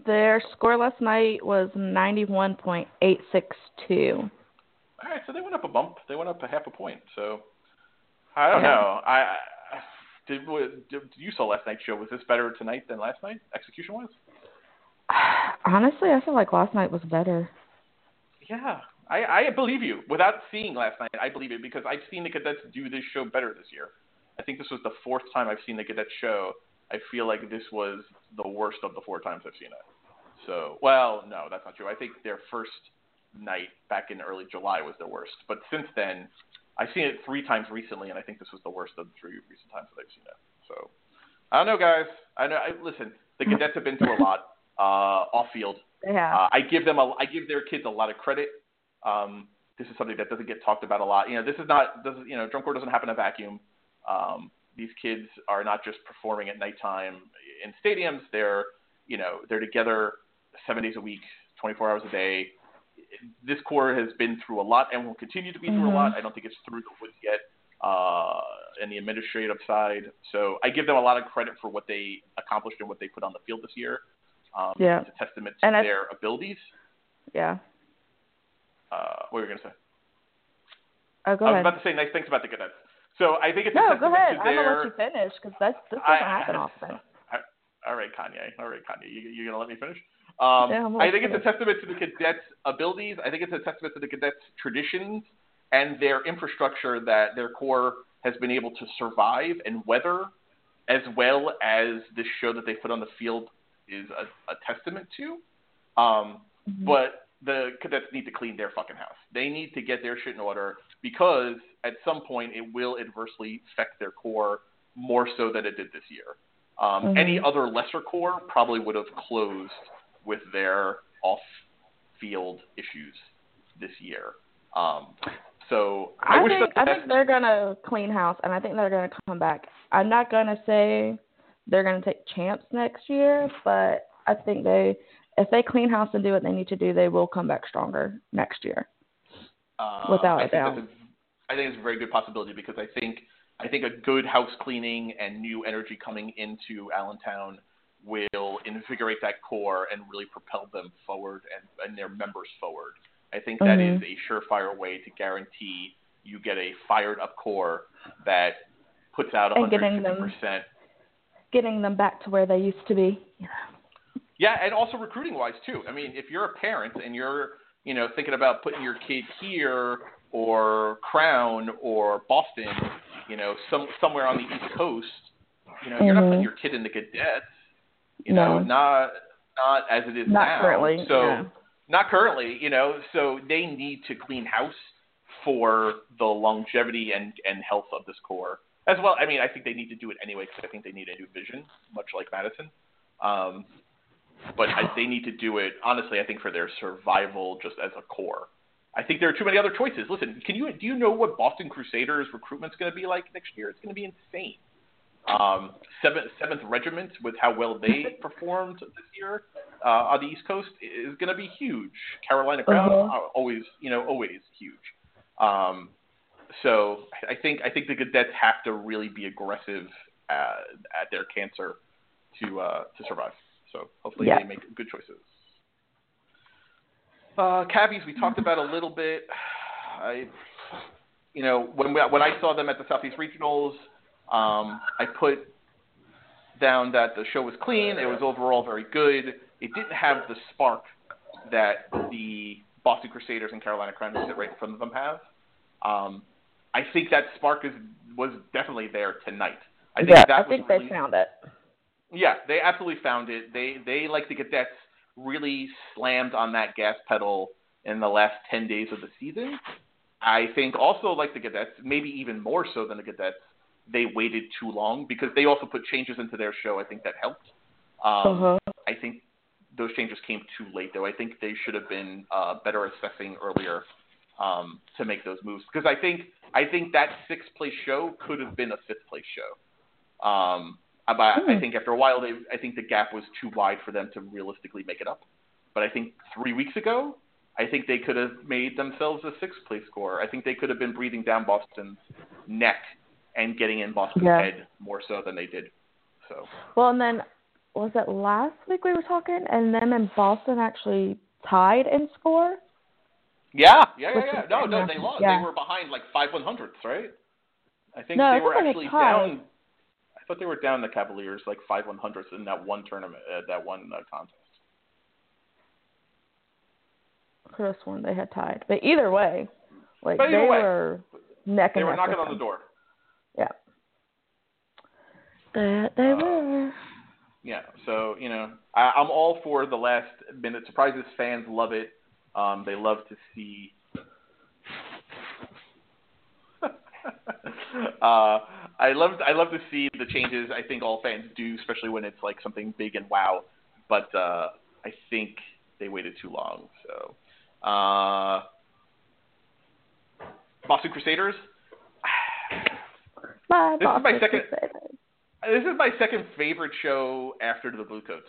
Their score last night was 91.862. All right, so they went up a bump. They went up a half a point. So I don't Yeah. know. I did, did you saw last night's show. Was this better tonight than last night, execution wise? [sighs] Honestly, I feel like last night was better. Yeah, I, I believe you. Without seeing last night, I believe it because I've seen the cadets do this show better this year. I think this was the fourth time I've seen the cadets show. I feel like this was the worst of the four times I've seen it. So, well, no, that's not true. I think their first night back in early July was their worst. But since then, I've seen it three times recently, and I think this was the worst of the three recent times that I've seen it. So, I don't know, guys. I know. I, listen, the cadets have been through a lot uh, off field. Yeah. Uh, I give them a, I give their kids a lot of credit. Um, this is something that doesn't get talked about a lot. You know, this is not, does you know, drum corps doesn't happen in a vacuum. Um, these kids are not just performing at nighttime in stadiums. They're, you know, they're together seven days a week, 24 hours a day. This corps has been through a lot and will continue to be through a Mhm. lot. I don't think it's through the woods yet uh, in the administrative side. So I give them a lot of credit for what they accomplished and what they put on the field this year. Um, Yeah. It's a testament to And I- their abilities. yeah. Uh, what were you going to say? Oh, go I was ahead. about to say nice things about the cadets. So I think it's a No, go ahead. I'm gonna let you finish because that's this doesn't I- happen often. All right, Kanye. All right, Kanye. You, you're gonna let me finish? Um, Yeah, I think it's a testament to the cadets' abilities. I think it's a testament to the cadets' traditions and their infrastructure that their corps has been able to survive and weather, as well as this show that they put on the field is a, a testament to. Um, Mhm. but the cadets need to clean their fucking house. They need to get their shit in order because at some point it will adversely affect their corps more so than it did this year. Um, Mhm. Any other lesser corps probably would have closed with their off-field issues this year. Um, so I, I, wish think I think they're gonna clean house, and I think they're gonna come back. I'm not gonna say they're gonna take champs next year, but I think they, if they clean house and do what they need to do, they will come back stronger next year. Uh, without I a doubt. I think it's a very good possibility because I think I think a good house cleaning and new energy coming into Allentown will invigorate that corps and really propel them forward and, and their members forward. I think that is Mhm. a surefire way to guarantee you get a fired up corps that puts out And getting them- 150%. Getting them back to where they used to be. Yeah, and also recruiting wise too. I mean, if you're a parent and you're, you know, thinking about putting your kid here or Crown or Boston, you know, some somewhere on the East Coast, you know, you're not putting your kid in the cadets. You know, No. not not as it is Not now. currently. So yeah. not currently, you know, so they need to clean house for the longevity and, and health of this corps. As well, I mean, I think they need to do it anyway because I think they need a new vision, much like Madison. Um, but I, they need to do it, honestly, I think for their survival just as a corps. I think there are too many other choices. Listen, can you do you know what Boston Crusaders recruitment's going to be like next year? It's going to be insane. Um, seventh seventh regiment with how well they [laughs] performed this year uh, on the East Coast is going to be huge. Carolina Crown Uh-huh. always you know always huge. Um, so I think I think the cadets have to really be aggressive at, at their cancer to uh, to survive. So hopefully Yeah. they make good choices. Uh, Cavies we talked about a little bit. I, you know, when we, when I saw them at the Southeast Regionals, um, I put down that the show was clean. It was overall very good. It didn't have the spark that the Boston Crusaders and Carolina Crown, who sit right in front of them, have. Um, I think that spark is was definitely there tonight. I think yeah, that I was think really they found it. yeah, they absolutely found it. They they like the cadets really slammed on that gas pedal in the last ten days of the season. I think also like the cadets, maybe even more so than the cadets, they waited too long because they also put changes into their show. I think that helped. Um, Uh-huh. I think those changes came too late, though. I think they should have been uh, better assessing earlier um, to make those moves because I think I think that sixth place show could have been a fifth place show. Um, but I Hmm. think after a while, they I think the gap was too wide for them to realistically make it up. But I think three weeks ago, I think they could have made themselves a sixth place score. I think they could have been breathing down Boston's neck and getting in Boston's Yeah. head more so than they did. So Well, and then was it last week we were talking, and them and Boston actually tied in score? yeah, yeah, yeah, yeah. No, no, they lost. Yeah. They were behind like five one hundredths, right? I think No, I they were thought actually down. I thought they were down the Cavaliers like five one hundredths in that one tournament, uh, that one uh, contest. Could have sworn they had tied, but either way, like either they way, were neck and They and were neck knocking with on the door. Yeah, that they Uh, were. Yeah, so you know, I, I'm all for the last minute surprises. Fans love it. Um, they love to see. [laughs] uh, I love I love to see the changes. I think all fans do, especially when it's like something big and wow. But uh, I think they waited too long. So, uh, Boston Crusaders. [sighs] My This is my second- Crusaders. This is my second favorite show after the Bluecoats,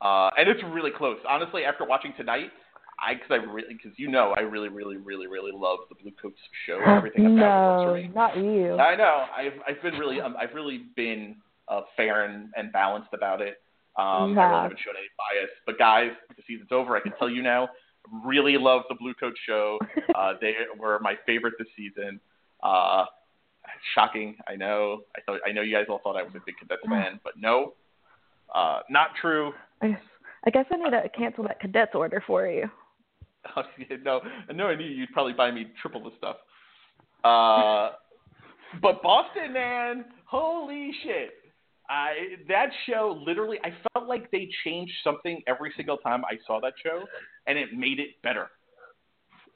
uh, and it's really close. Honestly, after watching tonight, I because I really because you know I really really really really love the Bluecoats show and [gasps] everything about no, not you. I know I've I've been really um, I've really been uh, fair and, and balanced about it. Um, You I really have. haven't shown any bias. But guys, the season's over. I can tell you now. Really love the Bluecoat show. [laughs] Uh, they were my favorite this season. Uh, shocking, I know. I thought I know you guys all thought I was a big Cadets fan, but no, uh, not true. I guess, I guess I need to cancel that cadets order for you. No, no, I knew you'd probably buy me triple the stuff. Uh, [laughs] but Boston, man, holy shit! I that show literally, I felt like they changed something every single time I saw that show, and it made it better.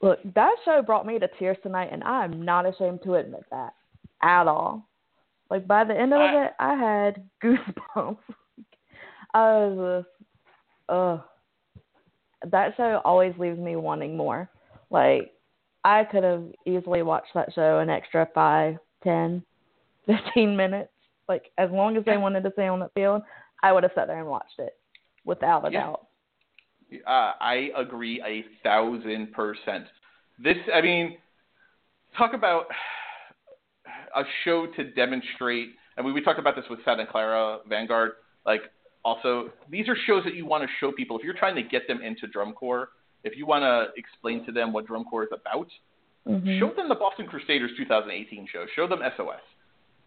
Look, that show brought me to tears tonight, and I am not ashamed to admit that at all. Like by the end of I- it, I had goosebumps. [laughs] I was just, ugh. That show always leaves me wanting more. Like I could have easily watched that show an extra five, ten, [laughs] fifteen minutes. Like as long as they wanted to stay on that field, I would have sat there and watched it, without a Yeah. doubt. Uh, I agree a thousand percent. This, I mean, talk about a show to demonstrate. I mean, we talked about this with Santa Clara Vanguard. Like, also, these are shows that you want to show people. If you're trying to get them into drum corps, if you want to explain to them what drum corps is about, Mhm. show them the Boston Crusaders 2018 show. Show them SOS.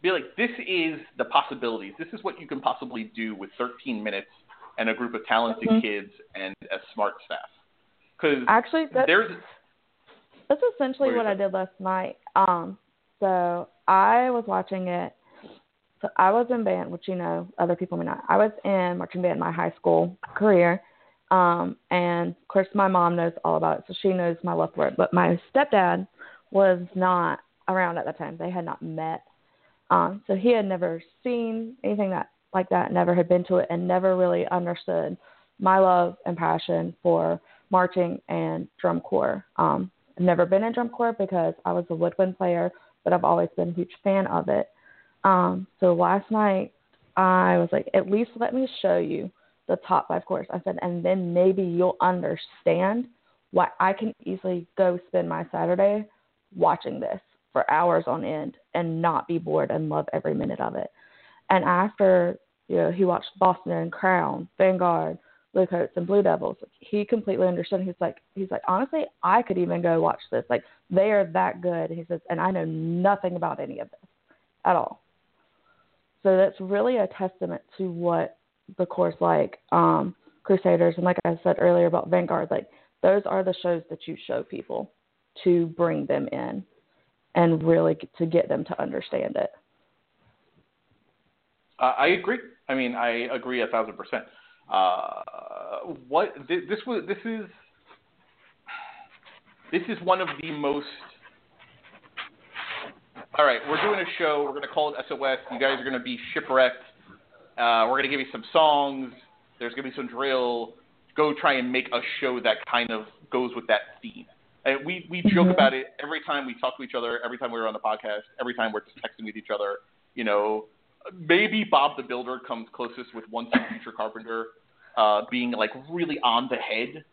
Be like, this is the possibilities. This is what you can possibly do with 13 minutes and a group of talented Mhm. kids and a smart staff. Because Actually, that, there's That's essentially What I did last night. Um, so I was watching it. So I was in band, which you know, other people may not. I was in marching band in my high school career. Um, and of course my mom knows all about it, so she knows my love for it. But my stepdad was not around at the time. They had not met. Um, so he had never seen anything that like that, never had been to it, and never really understood my love and passion for marching and drum corps. Um, I've never been in drum corps because I was a woodwind player, but I've always been a huge fan of it. Um, so last night I was like, at least let me show you the top five corps. I said, and then maybe you'll understand why I can easily go spend my Saturday watching this for hours on end and not be bored and love every minute of it. And after you know, he watched Boston and Crown, Vanguard, Bluecoats, and Blue Devils, he completely understood. He's like, he's like, honestly, I could even go watch this. Like, they are that good. He says, and I know nothing about any of this at all. So that's really a testament to what the corps like um, Crusaders and like I said earlier about Vanguard, like those are the shows that you show people to bring them in and really to get them to understand it. Uh, I agree. I mean, I agree a thousand percent. Uh, what this, this was this is this is one of the most all right, we're doing a show. We're going to call it SOS. You guys are going to be shipwrecked. Uh, we're going to give you some songs. There's going to be some drill. Go try and make a show that kind of goes with that theme. And we we joke Mhm. about it every time we talk to each other, every time we're on the podcast, every time we're just texting with each other. You know, maybe Bob the Builder comes closest with Once and Future Carpenter uh, being like really on the head.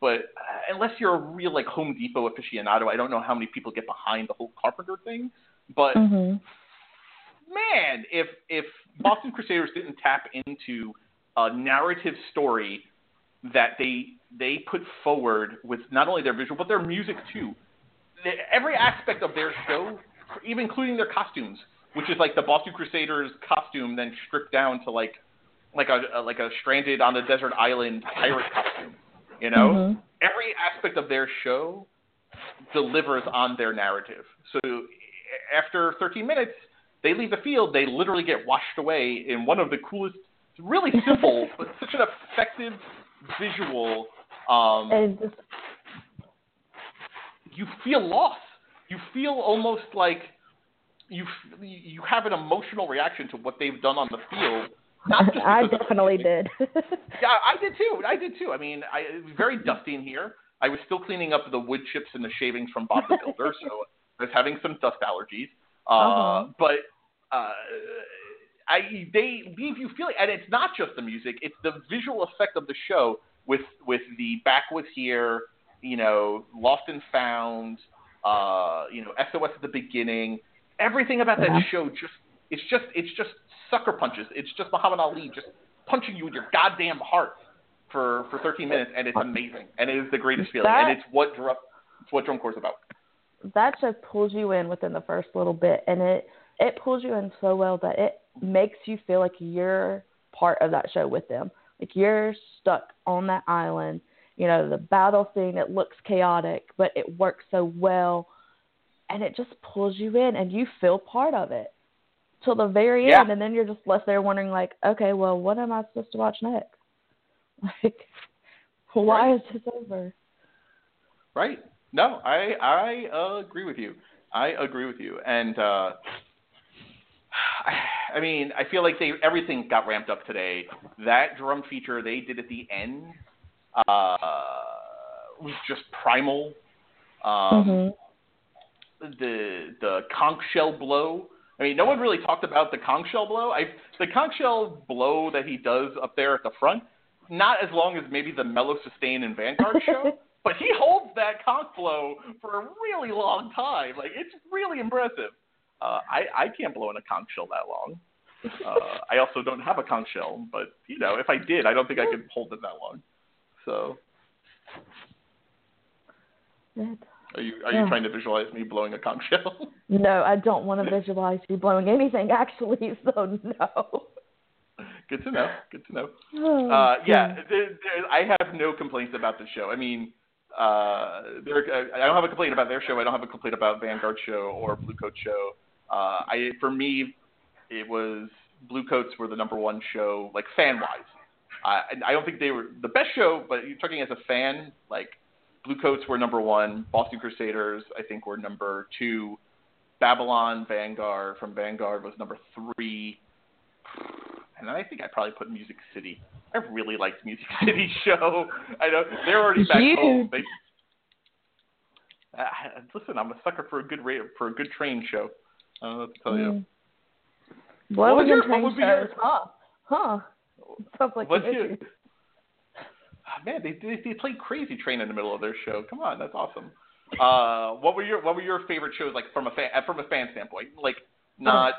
But uh, unless you're a real like Home Depot aficionado, I don't know how many people get behind the whole Carpenter thing. But hmm man, if if Boston Crusaders didn't tap into a narrative story that they they put forward with not only their visual but their music too, every aspect of their show, even including their costumes, which is like the Boston Crusaders costume, then stripped down to like like a, like a stranded on a desert island pirate costume, you know. Mhm. Every aspect of their show delivers on their narrative. So after 13 minutes, they leave the field. They literally get washed away in one of the coolest, really simple, [laughs] but such an effective visual. Um, And just you feel lost. You feel almost like you you have an emotional reaction to what they've done on the field. [laughs] I because of the definitely did. [laughs] Yeah, I did too. I did too. I mean, I, it was very dusty in here. I was still cleaning up the wood chips and the shavings from Bob the Builder, so I having some dust allergies. Uh, Uh-huh. But uh, I they leave you feeling, and it's not just the music; it's the visual effect of the show with with the back was here, you know, Lost and Found, uh, you know, SOS at the beginning. Everything about that Yeah. show just it's just it's just sucker punches. It's just Muhammad Ali just punching you in your goddamn heart for for 13 minutes, and it's amazing, and it is the greatest feeling, That- and it's what drum it's what drum corps about. That just pulls you in within the first little bit and it it pulls you in so well that it makes you feel like you're part of that show with them. Like you're stuck on that island. You know the battle scene it looks chaotic but it works so well and it just pulls you in and you feel part of it till the very Yeah. end and then you're just left there wondering like okay well what am i supposed to watch next? [laughs] Like why is this over? Right? No, I I uh, agree with you. I agree with you, and uh, I, [sighs] I mean, I feel like they everything got ramped up today. That drum feature they did at the end uh, was just primal. Um, mhm the the conch shell blow. I mean, no one really talked about the conch shell blow. I the conch shell blow that he does up there at the front, not as long as maybe the mellow sustain and Vanguard show, [laughs] but he holds that conch blow for a really long time. Like it's really impressive. Uh, I I can't blow in a conch shell that long. Uh, I also don't have a conch shell, but you know, if I did, I don't think I could hold it that long. So, are you are you Yeah. trying to visualize me blowing a conch shell? [laughs] No, I don't want to visualize you blowing anything actually, [laughs] so no. Good to know. Good to know. [sighs] Oh, Uh, yeah, there, there, I have no complaints about the show. I mean, uh, I don't have a complaint about their show. I don't have a complaint about Vanguard show or Bluecoat show. Uh, I, for me, it was Bluecoats were the number one show, like fan wise. I, I don't think they were the best show, but you're talking as a fan, like Bluecoats were number one. Boston Crusaders, I think, were number two. Babylon Vanguard from Vanguard was number three. And then I think I probably put Music City. I really liked Music [laughs] City show. I know they're already back You- home. They, uh, listen, I'm a sucker for a good ra- for a good train show. I don't know what to tell you. Mm. What What was your- in what train would be your- Huh? Huh? Sounds like What's your-. Ah, Man, they, they they played Crazy Train in the middle of their show. Come on, that's awesome. Uh, what were your what were your favorite shows like from a fan from a fan standpoint? Like not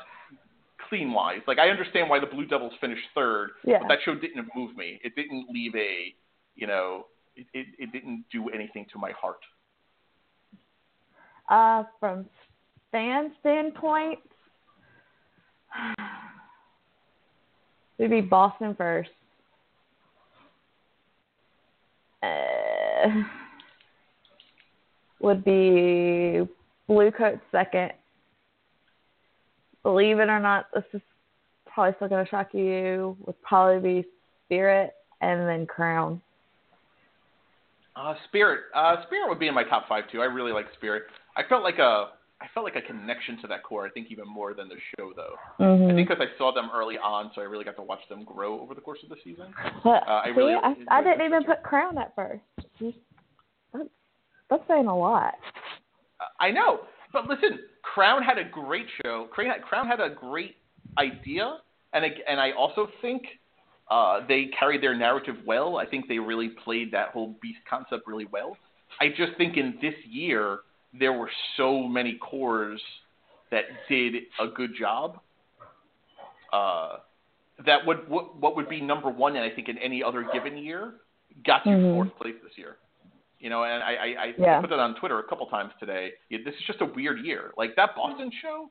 clean wise. Like I understand why the Blue Devils finished third, Yeah. but that show didn't move me. It didn't leave a you know it, it, it didn't do anything to my heart. Uh, from fan standpoint, [sighs] would be Boston first. Uh, would be Bluecoat second. Believe it or not, this is probably still going to shock you. Would probably be Spirit and then Crown. Uh, Spirit, uh, Spirit would be in my top five too. I really like Spirit. I felt like a, I felt like a connection to that corps. I think even more than the show, though. Mm-hmm. I think because I saw them early on, so I really got to watch them grow over the course of the season. [laughs] But Uh, I see, really I, I didn't even put Crown at first. That's, that's saying a lot. I know, but listen, Crown had a great show. Crown had, a great idea, and I, and I also think uh, they carried their narrative well. I think they really played that whole beast concept really well. I just think in this year there were so many corps that did a good job. Uh, that would what, what would be number one, and I think in any other given year, got you Mhm. fourth place this year. You know, and I, I, I Yeah. put that on Twitter a couple times today. This is just a weird year. Like that Boston show,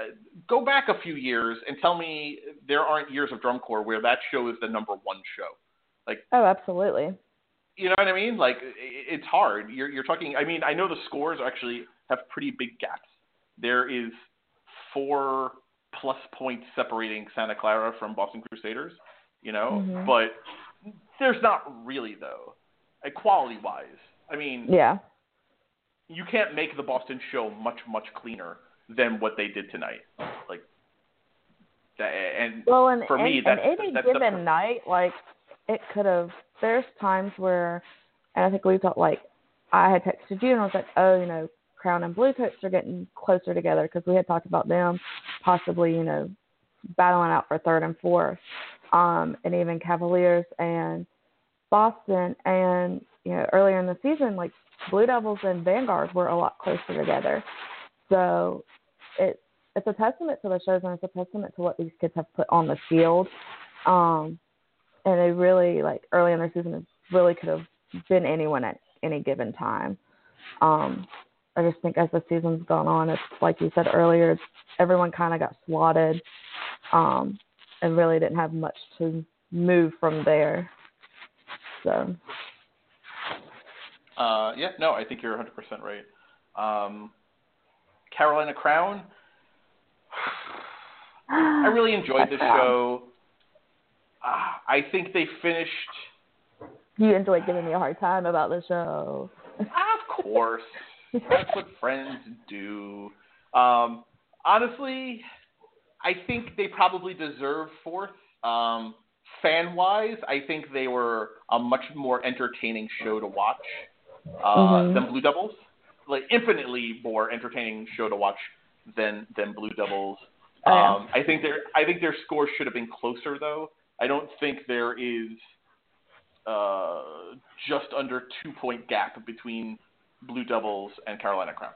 uh, go back a few years and tell me there aren't years of drum corps where that show is the number one show. Like oh, absolutely. You know what I mean? Like it's hard. You're you're talking. I mean, I know the scores actually have pretty big gaps. There is four plus points separating Santa Clara from Boston Crusaders. You know, Mhm. but there's not really though, quality wise. I mean, Yeah. you can't make the Boston show much much cleaner than what they did tonight. Like that, and Well, and, for me, and, that's and any that's given per- night, like it could have. There's times where, and I think we felt like I had texted you and I was like, oh, you know, Crown and Bluecoats are getting closer together because we had talked about them possibly, you know, battling out for third and fourth, um, and even Cavaliers and Boston, and you know, earlier in the season, like Blue Devils and Vanguard were a lot closer together. So it it's a testament to the shows and it's a testament to what these kids have put on the field. Um, and they really like early in their season it really could have been anyone at any given time. Um, I just think as the season's gone on, it's like you said earlier, everyone kind of got slotted, um, and really didn't have much to move from there. So Uh, yeah, no, I think you're 100% right. Um, Carolina Crown, I really enjoyed the show. Uh, I think they finished, you enjoyed giving me a hard time about the show. of course. That's what [laughs] friends do. Um, honestly, I think they probably deserve fourth. Um, fan wise, I think they were a much more entertaining show to watch uh, Mhm. than Blue Devils. Like infinitely more entertaining show to watch than than Blue Devils. Oh, yeah. Um, I think their I think their score should have been closer though. I don't think there is uh, just under two point gap between Blue Devils and Carolina Crown.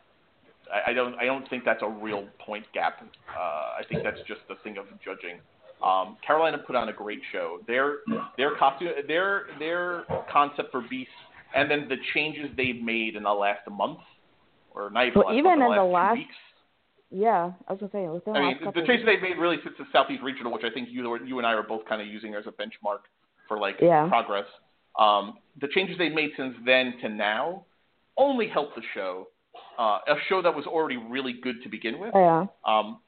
I, I don't I don't think that's a real point gap. Uh, I think that's just a thing of judging. Um, Carolina put on a great show. Their their costume their their concept for Beast and then the changes they've made in the last month or not even, Well, last even month, in the last, last- weeks. Yeah, I was gonna say within the I last mean, the changes they've made really since the Southeast Regional, which I think you you and I are both kind of using as a benchmark for like Yeah. progress. Um, the changes they've made since then to now only help the show. Uh, a show that was already really good to begin with. Yeah. Um,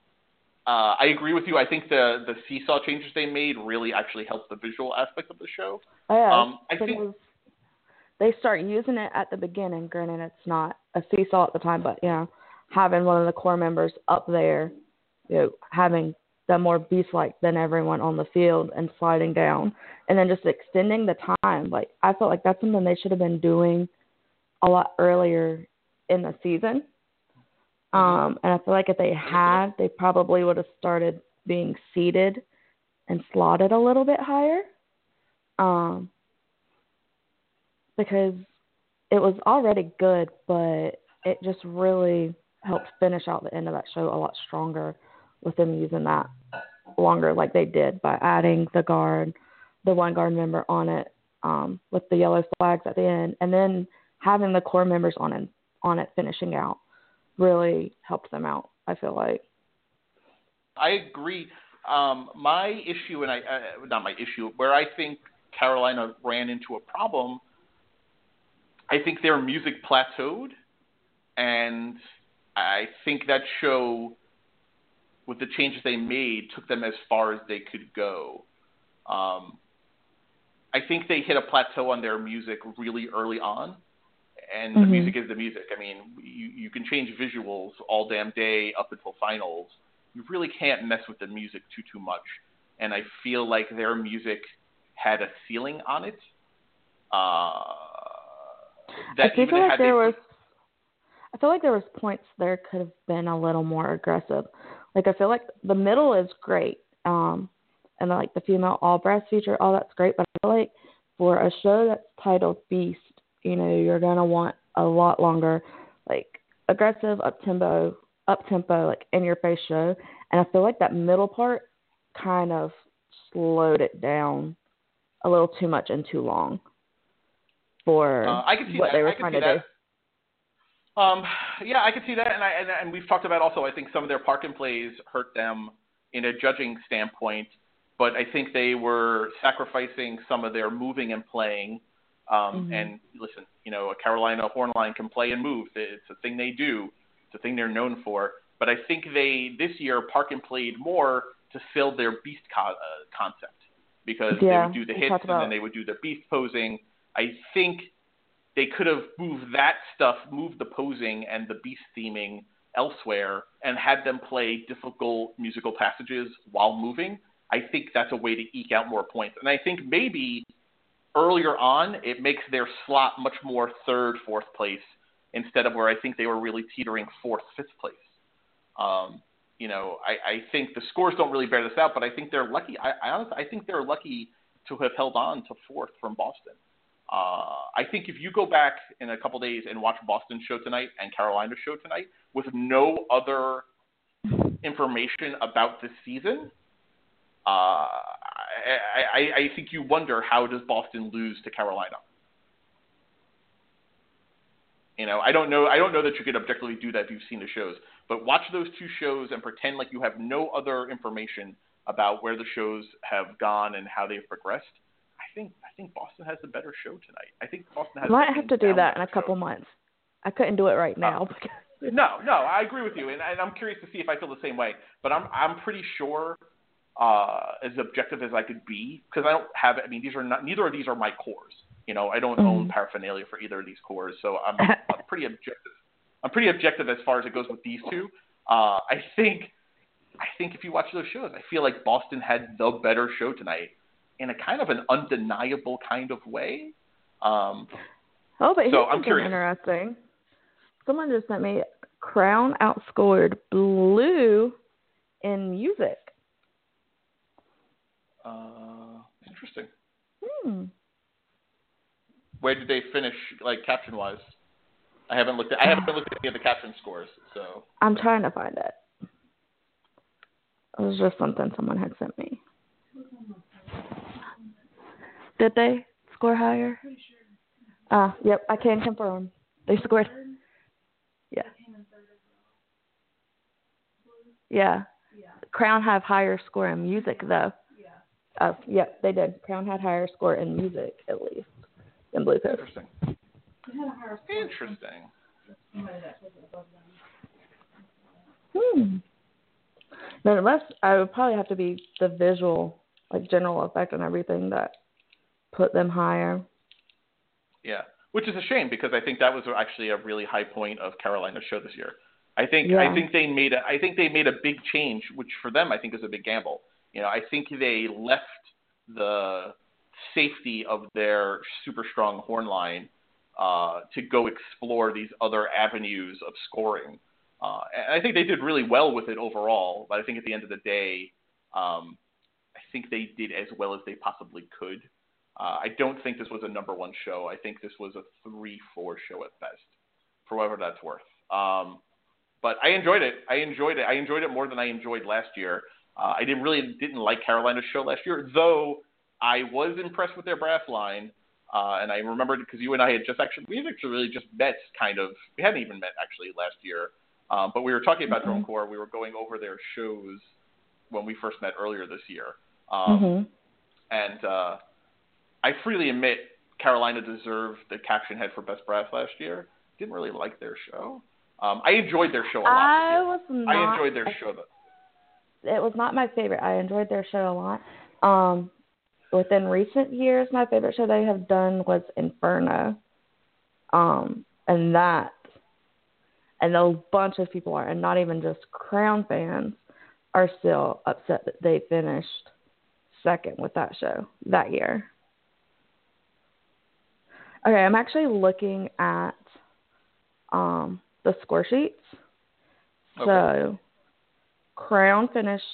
uh, I agree with you. I think the the seesaw changes they made really actually helped the visual aspect of the show. Oh, yeah. Um, I think was, they start using it at the beginning. Granted, it's not a seesaw at the time, but you know, having one of the corps members up there, you know, having them more beast-like than everyone on the field and sliding down, and then just extending the time. Like I felt like that's something they should have been doing a lot earlier in the season. Um, and I feel like if they had, they probably would have started being seated and slotted a little bit higher. Um, because it was already good, but it just really helped finish out the end of that show a lot stronger with them using that longer like they did by adding the guard, the one guard member on it, um, with the yellow flags at the end, and then having the corps members on it on it finishing out really helped them out. I feel like. I agree. Um, my issue, and I uh, not my issue, where I think Carolina ran into a problem. I think their music plateaued, and I think that show, with the changes they made, took them as far as they could go. Um, I think they hit a plateau on their music really early on, and Mhm. the music is the music. I mean, you you can change visuals all damn day up until finals. You really can't mess with the music too too much. And I feel like their music had a ceiling on it. Uh, that I feel like there they- was. I feel like there was points there could have been a little more aggressive. Like I feel like the middle is great, um, and like the female all brass feature, all that's great. But I feel like for a show that's titled Beast, you know, you're gonna want a lot longer, like aggressive, up tempo, up tempo, like in your face show. And I feel like that middle part kind of slowed it down a little too much and too long for Uh, I can see what that. they were trying to that. do. Um, yeah, I can see that, and I and, and we've talked about also. I think some of their park and plays hurt them in a judging standpoint, but I think they were sacrificing some of their moving and playing. Um, Mhm. And listen, you know, a Carolina horn line can play and move. It's a thing they do. It's a thing they're known for. But I think they this year park and played more to fill their beast co- uh, concept because they would do the hits and then they would do the beast posing. I think they could have moved that stuff, moved the posing and the beast theming elsewhere, and had them play difficult musical passages while moving. I think that's a way to eke out more points. And I think maybe earlier on it makes their slot much more third, fourth place instead of where I think they were really teetering fourth, fifth place. Um, you know, I, I think the scores don't really bear this out, but I think they're lucky. I, I honestly, I think they're lucky to have held on to fourth from Boston. Uh, I think if you go back in a couple days and watch Boston's show tonight and Carolina's show tonight with no other information about this season, uh, I, I, I think you wonder how does Boston lose to Carolina. You know, I don't know. I don't know that you could objectively do that if you've seen the shows. But watch those two shows and pretend like you have no other information about where the shows have gone and how they've progressed. I think I think Boston has the better show tonight. I think Boston has. I might have to do that in a better show. couple months. I couldn't do it right oh. now. [laughs] because No, no, I agree with you, and, and I'm curious to see if I feel the same way. But I'm I'm pretty sure, uh, as objective as I could be, because I don't have. I mean, these are not. Neither of these are my corps. You know, I don't own Mhm. paraphernalia for either of these corps, so I'm, [laughs] I'm pretty objective. I'm pretty objective as far as it goes with these two. Uh, I think, I think if you watch those shows, I feel like Boston had the better show tonight, in a kind of an undeniable kind of way. Um, Oh, but here's So, something curious. interesting. Someone just sent me Crown outscored Blue in music. Uh, interesting. Hmm. Where did they finish, like caption wise? I haven't looked at I haven't looked at any of the caption scores, so I'm trying to find it. It was just something someone had sent me. Did they score higher? Ah, yep, I can confirm. They scored. Yeah. Yeah. Crown have higher score in music though. Oh, yep, they did. Crown had higher score in music at least than Bluecoat. interesting. Interesting. Hmm. Then unless I would probably have to be the visual, like general effect and everything that put them higher. Yeah, which is a shame because I think that was actually a really high point of Carolina's show this year. I think Yeah. I think they made a I think they made a big change, which for them I think is a big gamble. You know, I think they left the safety of their super strong horn line uh, to go explore these other avenues of scoring. Uh, and I think they did really well with it overall. But I think at the end of the day, um, I think they did as well as they possibly could. Uh, I don't think this was a number one show. I think this was a three, four show at best, for whatever that's worth. Um, but I enjoyed it. I enjoyed it. I enjoyed it more than I enjoyed last year. Uh, I didn't really didn't like Carolina's show last year, though I was impressed with their brass line. Uh, and I remembered because you and I had just actually we had actually really just met kind of we hadn't even met actually last year, um, but we were talking about Mhm. Drum Corps. We were going over their shows when we first met earlier this year. Um, mhm. and uh, I freely admit Carolina deserved the caption head for best brass last year. Didn't really like their show. Um, I enjoyed their show a lot. I was not. I enjoyed their show. Though. It was not my favorite. I enjoyed their show a lot. Um, within recent years, my favorite show they have done was Inferno. Um, and that, and a bunch of people are, and not even just Crown fans, are still upset that they finished second with that show that year. Okay, I'm actually looking at um, the score sheets. Okay. So, Crown finished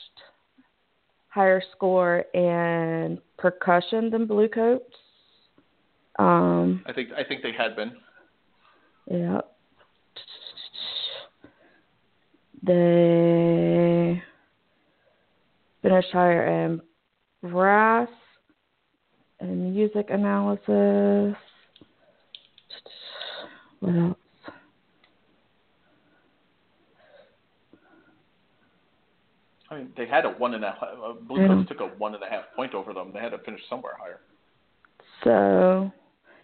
higher score in percussion than Bluecoats. Um, I think I think they had been. yeah. They finished higher in brass and music analysis. What else? I mean, they had a one and a half. Uh, Bluecoats took a one and a half point over them. They had to finish somewhere higher. So,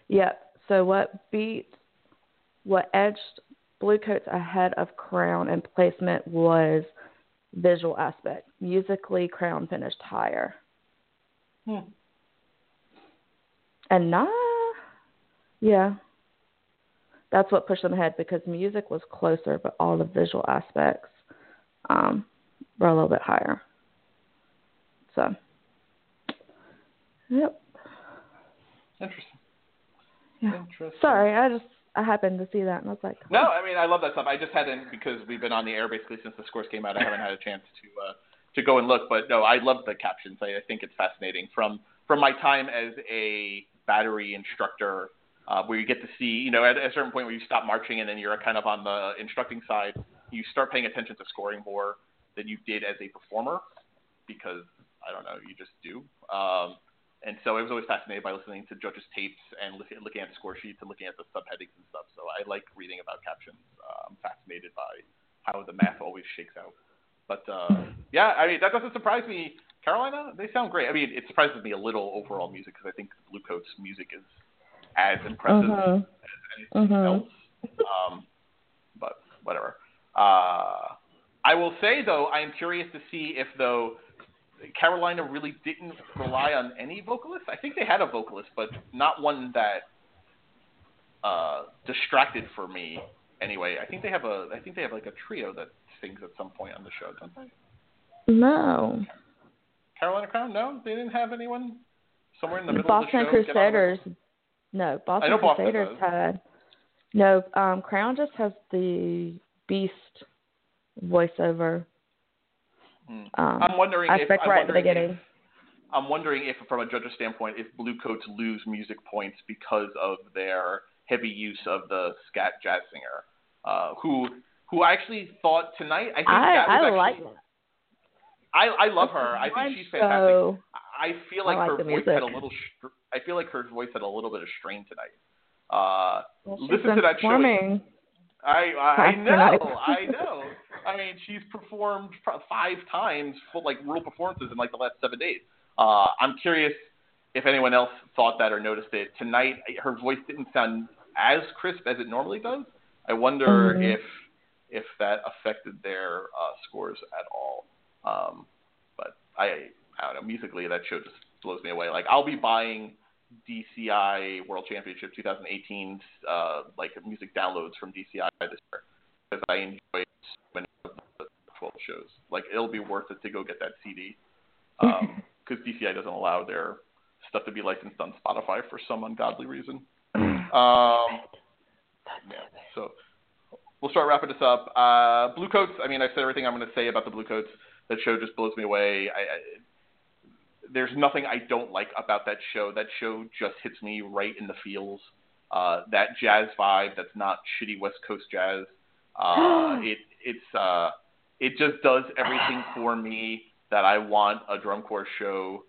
yeah. So what beat, what edged Bluecoats ahead of Crown in placement was visual aspect. Musically, Crown finished higher. Hmm. And nah, yeah. That's what pushed them ahead because music was closer, but all the visual aspects um, were a little bit higher. So, yep. Interesting. Yeah. Interesting. Sorry, I just I happened to see that and I was like, No, I mean I love that stuff. I just hadn't because we've been on the air basically since the scores came out. I haven't had a chance to uh, to go and look, but no, I love the captions. I, I think it's fascinating from from my time as a battery instructor, uh, where you get to see, you know, at a certain point where you stop marching and then you're kind of on the instructing side, you start paying attention to scoring more than you did as a performer because I don't know, you just do. Um, and so I was always fascinated by listening to judges' tapes and looking, looking at score sheets and looking at the subheadings and stuff. So I like reading about captions. Uh, I'm fascinated by how the math always shakes out. But uh, yeah, I mean that doesn't surprise me. Carolina, they sound great. I mean, it surprises me a little overall music because I think Bluecoats music is as impressive Mhm. as anything Mhm. else. Um, but whatever. Uh, I will say though, I am curious to see if though Carolina really didn't rely on any vocalists. I think they had a vocalist, but not one that uh, distracted for me. Anyway, I think they have a. I think they have like a trio that sings at some point on the show, don't they? no. Carolina Crown? No, they didn't have anyone somewhere in the middle Boston of the show. Crusaders. No, Boston know Boston Crusaders had. No, um, Crown just has the Beast voiceover. Hmm. Um, I'm wondering if aspect I'm right at the wondering if- beginning. I'm wondering if, from a judge's standpoint, if Bluecoats lose music points because of their heavy use of the scat jazz singer, uh, who who I actually thought tonight. I think I that was I actually, like it. I I love her. I think she's fantastic. show- I feel I like, like her voice had a little. Str- I feel like her voice had a little bit of strain tonight. Uh, Well, listen to that show. performing. I I, I know. I know. I mean, she's performed five times full like real performances in like the last seven days. Uh, I'm curious if anyone else thought that or noticed it tonight. Her voice didn't sound as crisp as it normally does. I wonder Mhm. if if that affected their uh, scores at all. Um, but I I don't know. Musically, that show just blows me away. Like I'll be buying DCI World Championship 2018 uh, like music downloads from DCI this year because I enjoy so many 12 shows. Like it'll be worth it to go get that CD because [laughs] DCI doesn't allow their stuff to be licensed on Spotify for some ungodly reason. [clears throat] Um, yeah, so we'll start wrapping this up. Uh, Bluecoats. I mean, I've said everything I'm going to say about the Bluecoats. That show just blows me away. I, I, there's nothing I don't like about that show. That show just hits me right in the feels. Uh, that jazz vibe. That's not shitty West Coast jazz. Uh, [gasps] it it's uh, it just does everything for me that I want a drum corps show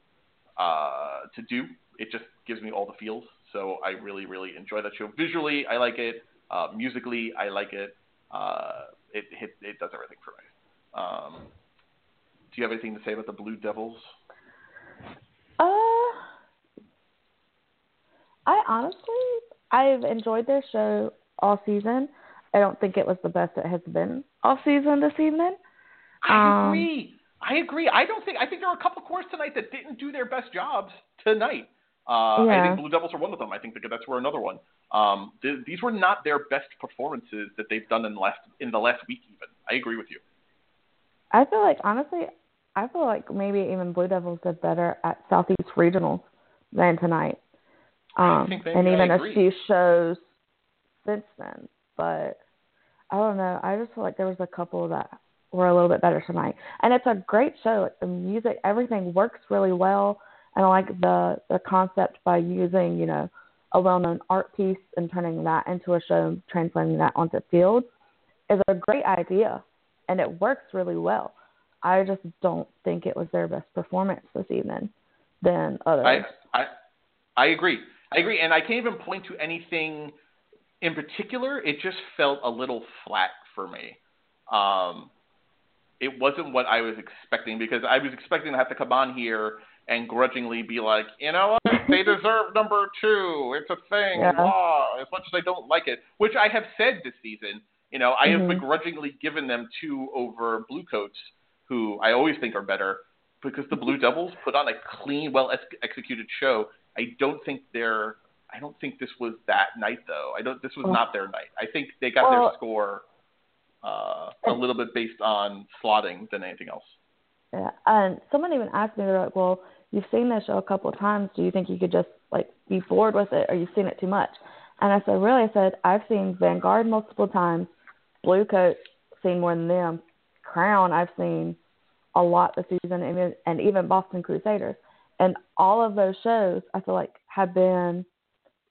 uh, to do. It just gives me all the feels. So I really, really enjoy that show. Visually, I like it. Uh, musically, I like it. Uh, it, it it does everything for me. Um, do you have anything to say about the Blue Devils? Uh, I honestly, I've enjoyed their show all season. I don't think it was the best it has been all season this evening. I Um, agree. I agree. I don't think. I think there were a couple of corps tonight that didn't do their best jobs tonight. Uh, Yeah. I think Blue Devils are one of them. I think the Cadets were another one. Um, th- these were not their best performances that they've done in the last in the last week. Even I agree with you. I feel like honestly, I feel like maybe even Blue Devils did better at Southeast Regionals than tonight. I Um, and even a few shows since then. But I don't know. I just feel like there was a couple that were a little bit better tonight. And it's a great show. The music, everything works really well. And I like the the concept by using, you know, a well known art piece and turning that into a show translating that onto field is a great idea and it works really well. I just don't think it was their best performance this evening than others. I, I I agree. I agree, and I can't even point to anything in particular. It just felt a little flat for me. Um, it wasn't what I was expecting because I was expecting to have to come on here and grudgingly be like, you know what, they [laughs] deserve number two. It's a thing. Yeah. As much as I don't like it, which I have said this season, you know, I have Mhm. begrudgingly given them two over Bluecoats, who I always think are better because the Blue Devils put on a clean, well executed show. I don't think they're. I don't think this was that night though. I don't. This was Well- not their night. I think they got Well- their score uh, a little bit based on slotting than anything else. Yeah, and someone even asked me, they're like, "Well, you've seen this show a couple of times. Do you think you could just like be bored with it, or you've seen it too much?" And I said, "Really?" I said, "I've seen Vanguard multiple times, Bluecoat seen more than them, Crown I've seen a lot this season, and and even Boston Crusaders, and all of those shows I feel like have been,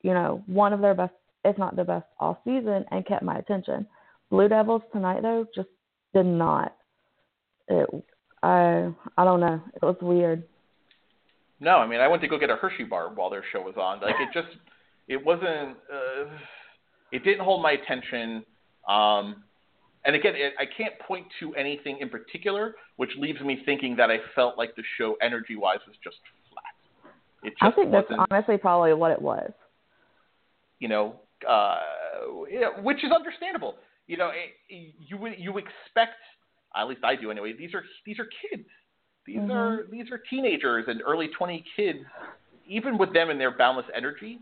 you know, one of their best, if not the best, all season, and kept my attention. Blue Devils tonight though just did not. It I I don't know. It was weird. No, I mean I went to go get a Hershey bar while their show was on. Like it just, it wasn't. Uh, it didn't hold my attention. Um, and again, it, I can't point to anything in particular, which leaves me thinking that I felt like the show energy-wise was just flat. It just I think that's honestly probably what it was. you know, uh, yeah, which is understandable. You know, it, you would you expect, at least I do anyway. These are these are kids. These Mhm. are these are teenagers and early twenty kids. Even with them and their boundless energy,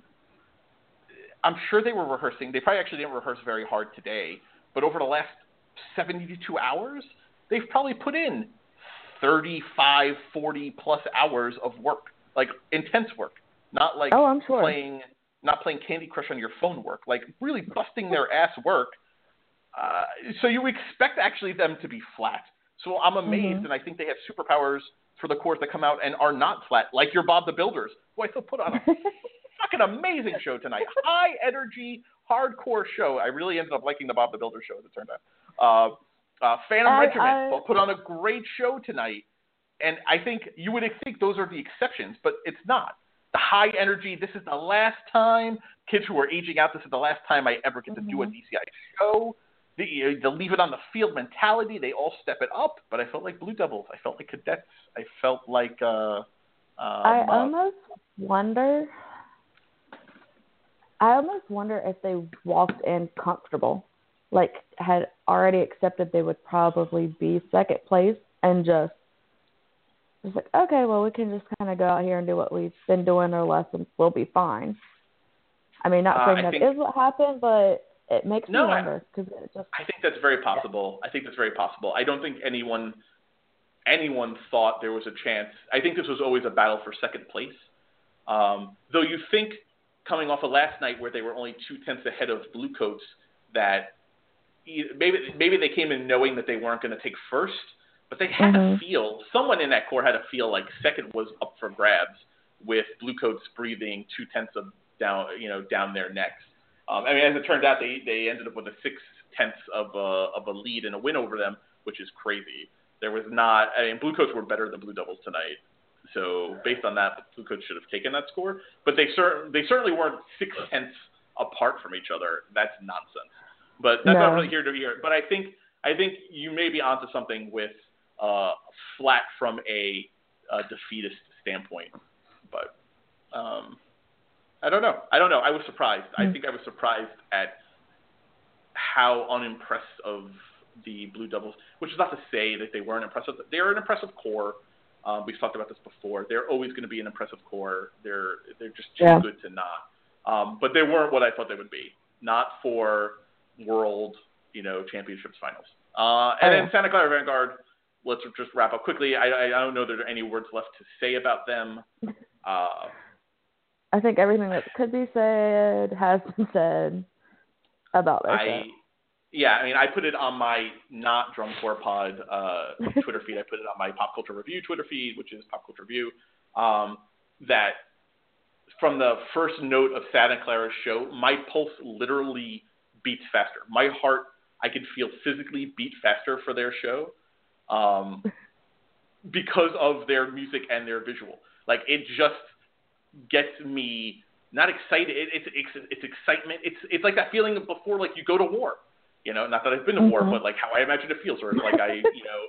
I'm sure they were rehearsing. They probably actually didn't rehearse very hard today, but over the last 72 hours, they've probably put in 35, 40 plus hours of work, like intense work, not like Oh, I'm sure. playing not playing Candy Crush on your phone work, like really busting their ass work. Uh, so you expect actually them to be flat. So I'm amazed, Mhm. and I think they have superpowers for the corps that come out and are not flat, like your Bob the Builders, who I still put on a [laughs] fucking amazing show tonight. High energy, hardcore show. I really ended up liking the Bob the Builder show, as it turned out. Uh, uh, Phantom I- Regiment I- put on a great show tonight, and I think you would think those are the exceptions, but it's not. The high energy. This is the last time kids who are aging out. This is the last time I ever get to do a Mhm. DCI show. The, the leave it on the field mentality. They all step it up, but I felt like Blue Devils. I felt like Cadets. I felt like. Uh, um, I uh, almost wonder. I almost wonder if they walked in comfortable, like had already accepted they would probably be second place, and just just like, okay, well, we can just kind of go out here and do what we've been doing our lessons. We'll be fine. I mean, not Uh, saying I that think- is what happened, but it makes No, me I- wonder because it just I think that's very possible. I think that's very possible. I don't think anyone anyone thought there was a chance. I think this was always a battle for second place. Um, though you think coming off of last night where they were only two tenths ahead of Bluecoats that maybe maybe they came in knowing that they weren't going to take first, but they had a Mhm. feel. Someone in that corps had a feel like second was up for grabs with Bluecoats breathing two tenths of down you know down their necks. Um, I mean, as it turned out, they they ended up with a six tenths of a of a lead and a win over them, which is crazy. There was not. I mean, Bluecoats were better than Blue Devils tonight. So based on that, Bluecoats should have taken that score. But they cer- they certainly weren't six tenths apart from each other. That's nonsense. But that's not really here to here. But I think I think you may be onto something with uh, flat from a, uh defeatist standpoint. But um, I don't know. I don't know. I was surprised. I Hmm. think I was surprised at how unimpressed of the Blue Devils, which is not to say that they weren't impressive. They are an impressive corps. Um, we've talked about this before. They're always going to be an impressive corps. They're they're just too Yeah. good to not. Um, but they weren't what I thought they would be. Not for World, you know, Championships finals. Uh, and Oh, then. Santa Clara Vanguard. Let's just wrap up quickly. I, I, don't know that there are any words left to say about them. [laughs] Uh, I think everything that could be said has been said about their I, show. yeah, I mean, I put it on my not drum corps pod uh, [laughs] Twitter feed. I put it on my pop culture review Twitter feed, which is pop culture review. Um, that from the first note of Santa Clara's show, my pulse literally beats faster. My heart, I could feel physically beat faster for their show, um, [laughs] because of their music and their visual. Like it just gets me not excited. It, it's it's it's excitement. It's it's like that feeling of before like you go to war. You know, not that I've been to war, Mhm. but like how I imagine it feels, or like I [laughs] you know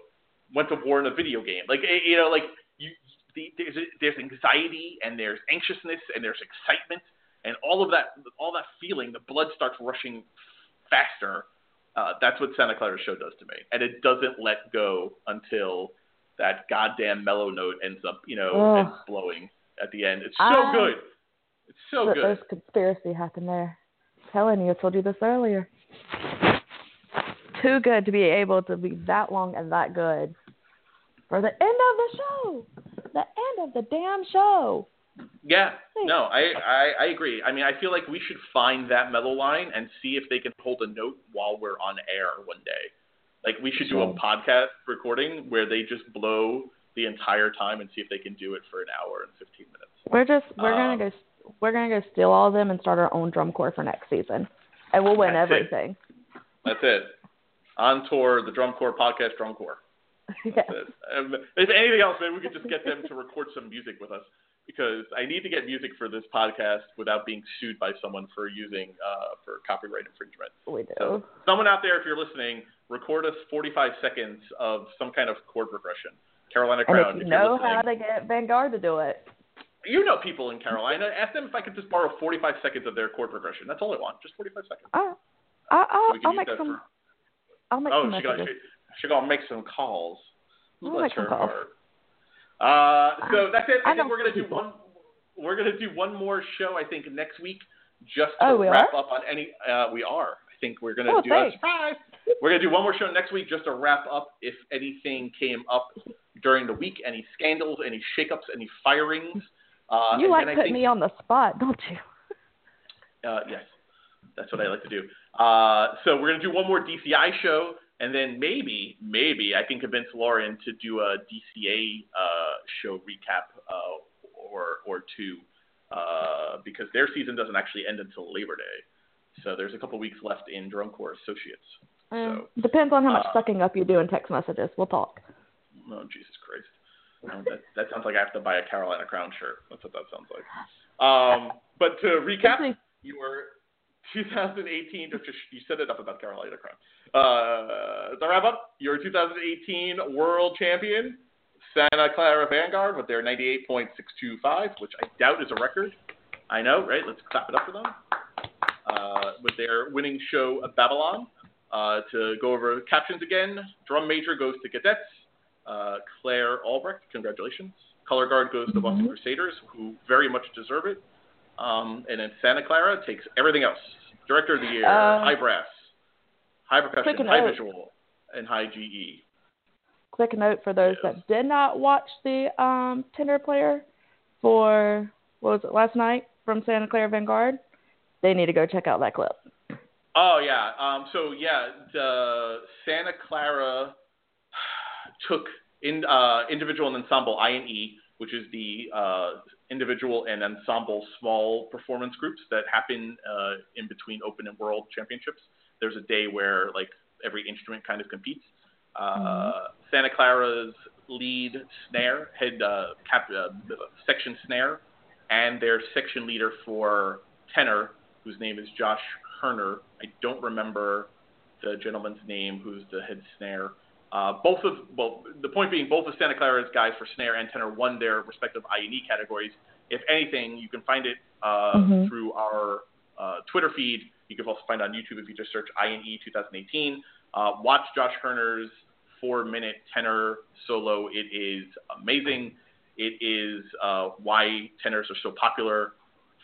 went to war in a video game. Like eh, you know, like you the, there's there's anxiety and there's anxiousness and there's excitement and all of that all that feeling. The blood starts rushing faster. Uh, that's what Santa Clara's show does to me, and it doesn't let go until that goddamn mellow note ends up, you know, ends blowing at the end. It's so I- good. It's so good. There's conspiracy happened there. telling you, I told you this earlier. Too good to be able to be that long and that good for the end of the show. The end of the damn show. Yeah, no, I, I I agree. I mean, I feel like we should find that mellow line and see if they can hold a note while we're on air one day. Like we should do a podcast recording where they just blow the entire time and see if they can do it for an hour and 15 minutes. We're just we're Um, gonna go we're gonna go steal all of them and start our own drum corps for next season, and we'll win That's it. everything. That's it. On tour, the Drum Corps podcast, Drum Corps. [laughs] yeah. Um, if anything else, maybe we could just get them to record some music with us because I need to get music for this podcast without being sued by someone for using uh, for copyright infringement. We do. So, someone out there, if you're listening, record us 45 seconds of some kind of chord progression. Carolina and if you know how to get Vanguard to do it, you know people in Carolina. Ask them if I could just borrow 45 seconds of their chord progression. That's all I want, just 45 seconds. I, I, I'll, we can I'll make some. for- I'll make oh, some she got messages. she, she got to make some calls. I'll Bless make some calls. heart. Uh, so that's it. I, I think we're gonna do people. one. We're gonna do one more show. I think next week, just to Oh, wrap are? up on any. Uh, we are. Think we're gonna Oh, do a surprise. We're gonna do one more show next week just to wrap up. If anything came up during the week, any scandals, any shakeups, any firings. Uh, you like putting think, me on the spot, don't you? [laughs] Uh, yes, that's what I like to do. Uh, so we're gonna do one more DCI show, and then maybe, maybe I can convince Lauren to do a DCA uh, show recap uh, or or two, uh, because their season doesn't actually end until Labor Day. So there's a couple weeks left in Drum Corps Associates. Mm, Depends on how much uh, sucking up you do in text messages. We'll talk. Oh Jesus Christ! No, that that sounds like I have to buy a Carolina Crown shirt. That's what that sounds like. Um, but to recap, your 2018. Just you said it up about Carolina Crown. Uh, to wrap up, your 2018 World Champion Santa Clara Vanguard with their 98.625, which I doubt is a record. I know, right? Let's clap it up for them. Uh, with their winning show Babylon. Uh, to go over captions again, drum major goes to cadets. Uh, Claire Albrecht, congratulations. Color guard goes to Boston Mhm. Crusaders, who very much deserve it. Um, and then Santa Clara takes everything else. Director of the year, Uh, high brass, high percussion, high note. visual, and high. GE. Quick note for those Yes. that did not watch the um, tenor player for what was it last night from Santa Clara Vanguard. They need to go check out that clip. Oh yeah. Um, so yeah, the Santa Clara took in uh, individual and ensemble I and E, which is the uh, individual and ensemble small performance groups that happen uh, in between Open and World Championships. There's a day where like every instrument kind of competes. Uh, Santa Clara's lead snare, head uh, cap, uh, section snare, and their section leader for tenor, whose name is Josh Herner. I don't remember the gentleman's name who's the head snare. Uh, both of well, the point being, both of Santa Clara's guys for snare and tenor won their respective I and E categories. If anything, you can find it uh, Mhm. through our uh, Twitter feed. You can also find it on YouTube if you just search I and E 2018. Uh, watch Josh Herner's four minute tenor solo. It is amazing. It is uh, why tenors are so popular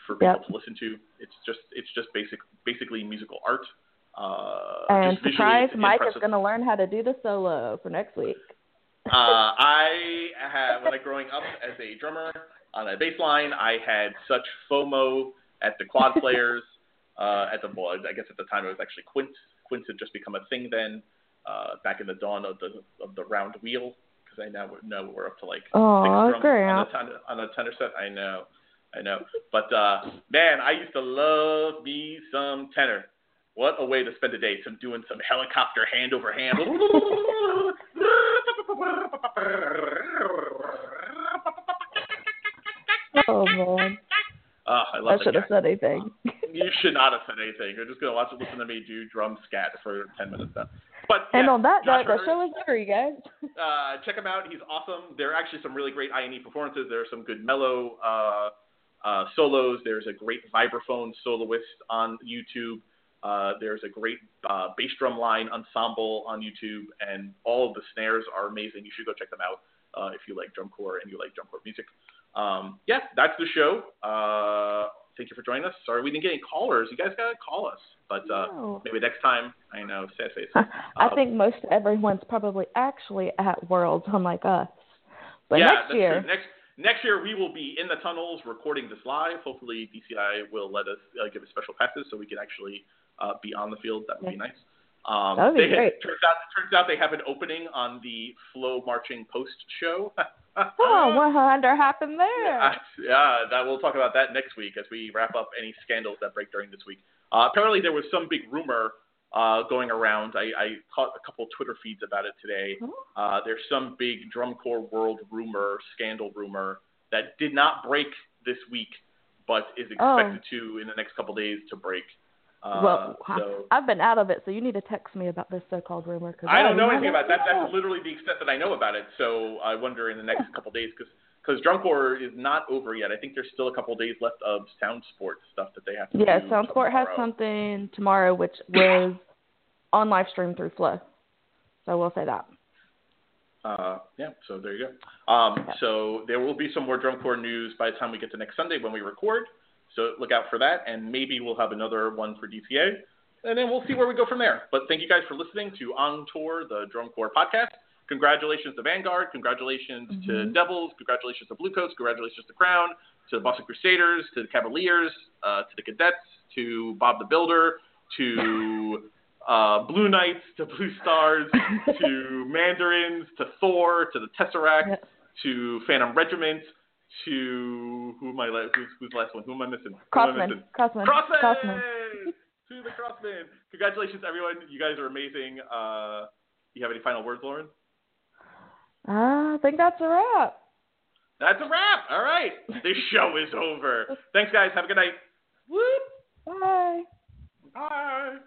for people Yep. to listen to. It's just it's just basic basically musical art. Uh, And surprise, Mike is going to learn how to do the solo for next week. uh, I had when I growing up as a drummer on a bass line, I had such FOMO at the quad [laughs] players. uh, at the well, I guess at the time it was actually Quint. Quint had just become a thing then, uh, back in the dawn of the of the round wheel. Because I now know we're up to like Aw, six drums on a on a tenor set. I know, I know. But uh, man, I used to love me some tenor. What a way to spend a day! Some doing some helicopter hand over hand. Oh, man. Uh, I I should have said anything. [laughs] You should not have said anything. You're just gonna watch it, listen to me do drum scat for ten minutes now. But and yeah, on that note, the show is over, you guys. uh, check him out. He's awesome. There are actually some really great I&E performances. There are some good mellow uh, uh, solos. There's a great vibraphone soloist on YouTube. Uh, there's a great uh, bass drum line ensemble on YouTube, and all of the snares are amazing. You should go check them out uh, if you like drum corps and you like drum corps music. Um, yeah, that's the show. Uh, thank you for joining us. Sorry we didn't get any callers. You guys gotta call us, but uh, No. maybe next time. I know, sad face. [laughs] I Uh, think most everyone's probably actually at Worlds, unlike us. But yeah, next year, Next next year we will be in the tunnels recording this live. Hopefully DCI will let us uh, give us special passes so we can actually uh, be on the field. That would be nice. Um, That would be they, great. Turns out turns out they have an opening on the FloMarching post show. [laughs] oh, what wonder happened there? Uh, yeah, that we'll talk about that next week as we wrap up any scandals that break during this week. Uh, apparently, there was some big rumor uh, going around. I, I caught a couple Twitter feeds about it today. Oh. Uh, there's some big drum corps world rumor, scandal rumor that did not break this week, but is Oh. expected to in the next couple days to break. Uh, well, I- so I've been out of it, so you need to text me about this so-called rumor. Cause I don't know anything about that. That's literally the extent that I know about it. So I wonder in the next [laughs] couple days because because drum corps is not over yet. I think there's still a couple days left of sound sport stuff that they have to Yeah, do. SoundSport has something tomorrow, which was on live stream through Flo. So I will say that. Uh, yeah, so there you go. Um, so there will be some more drum corps news by the time we get to next Sunday when we record. So look out for that, and maybe we'll have another one for DCA, and then we'll see where we go from there. But thank you guys for listening to On Tour, the Drum Corps podcast. Congratulations to Vanguard. Congratulations to Mhm. Devils. Congratulations to Bluecoats. Congratulations to Crown. To the Boston Crusaders. To the Cavaliers. Uh, to the Cadets. To Bob the Builder. To [laughs] uh, Blue Knights. To Blue Stars. [laughs] to Mandarins. To Thor. To the Tesseract. Yep. To Phantom Regiment. To who am I? la- Who's, who's the last one? Who am I missing? Who am I Crossmen. Crossmen. Crossmen! Crossmen. to the Crossmen. Congratulations, everyone. You guys are amazing. Uh, you have any final words, Lauren? Ah, I think that's a wrap. That's a wrap. All right. This [laughs] show is over. Thanks, guys. Have a good night. Whoop. Bye. Bye.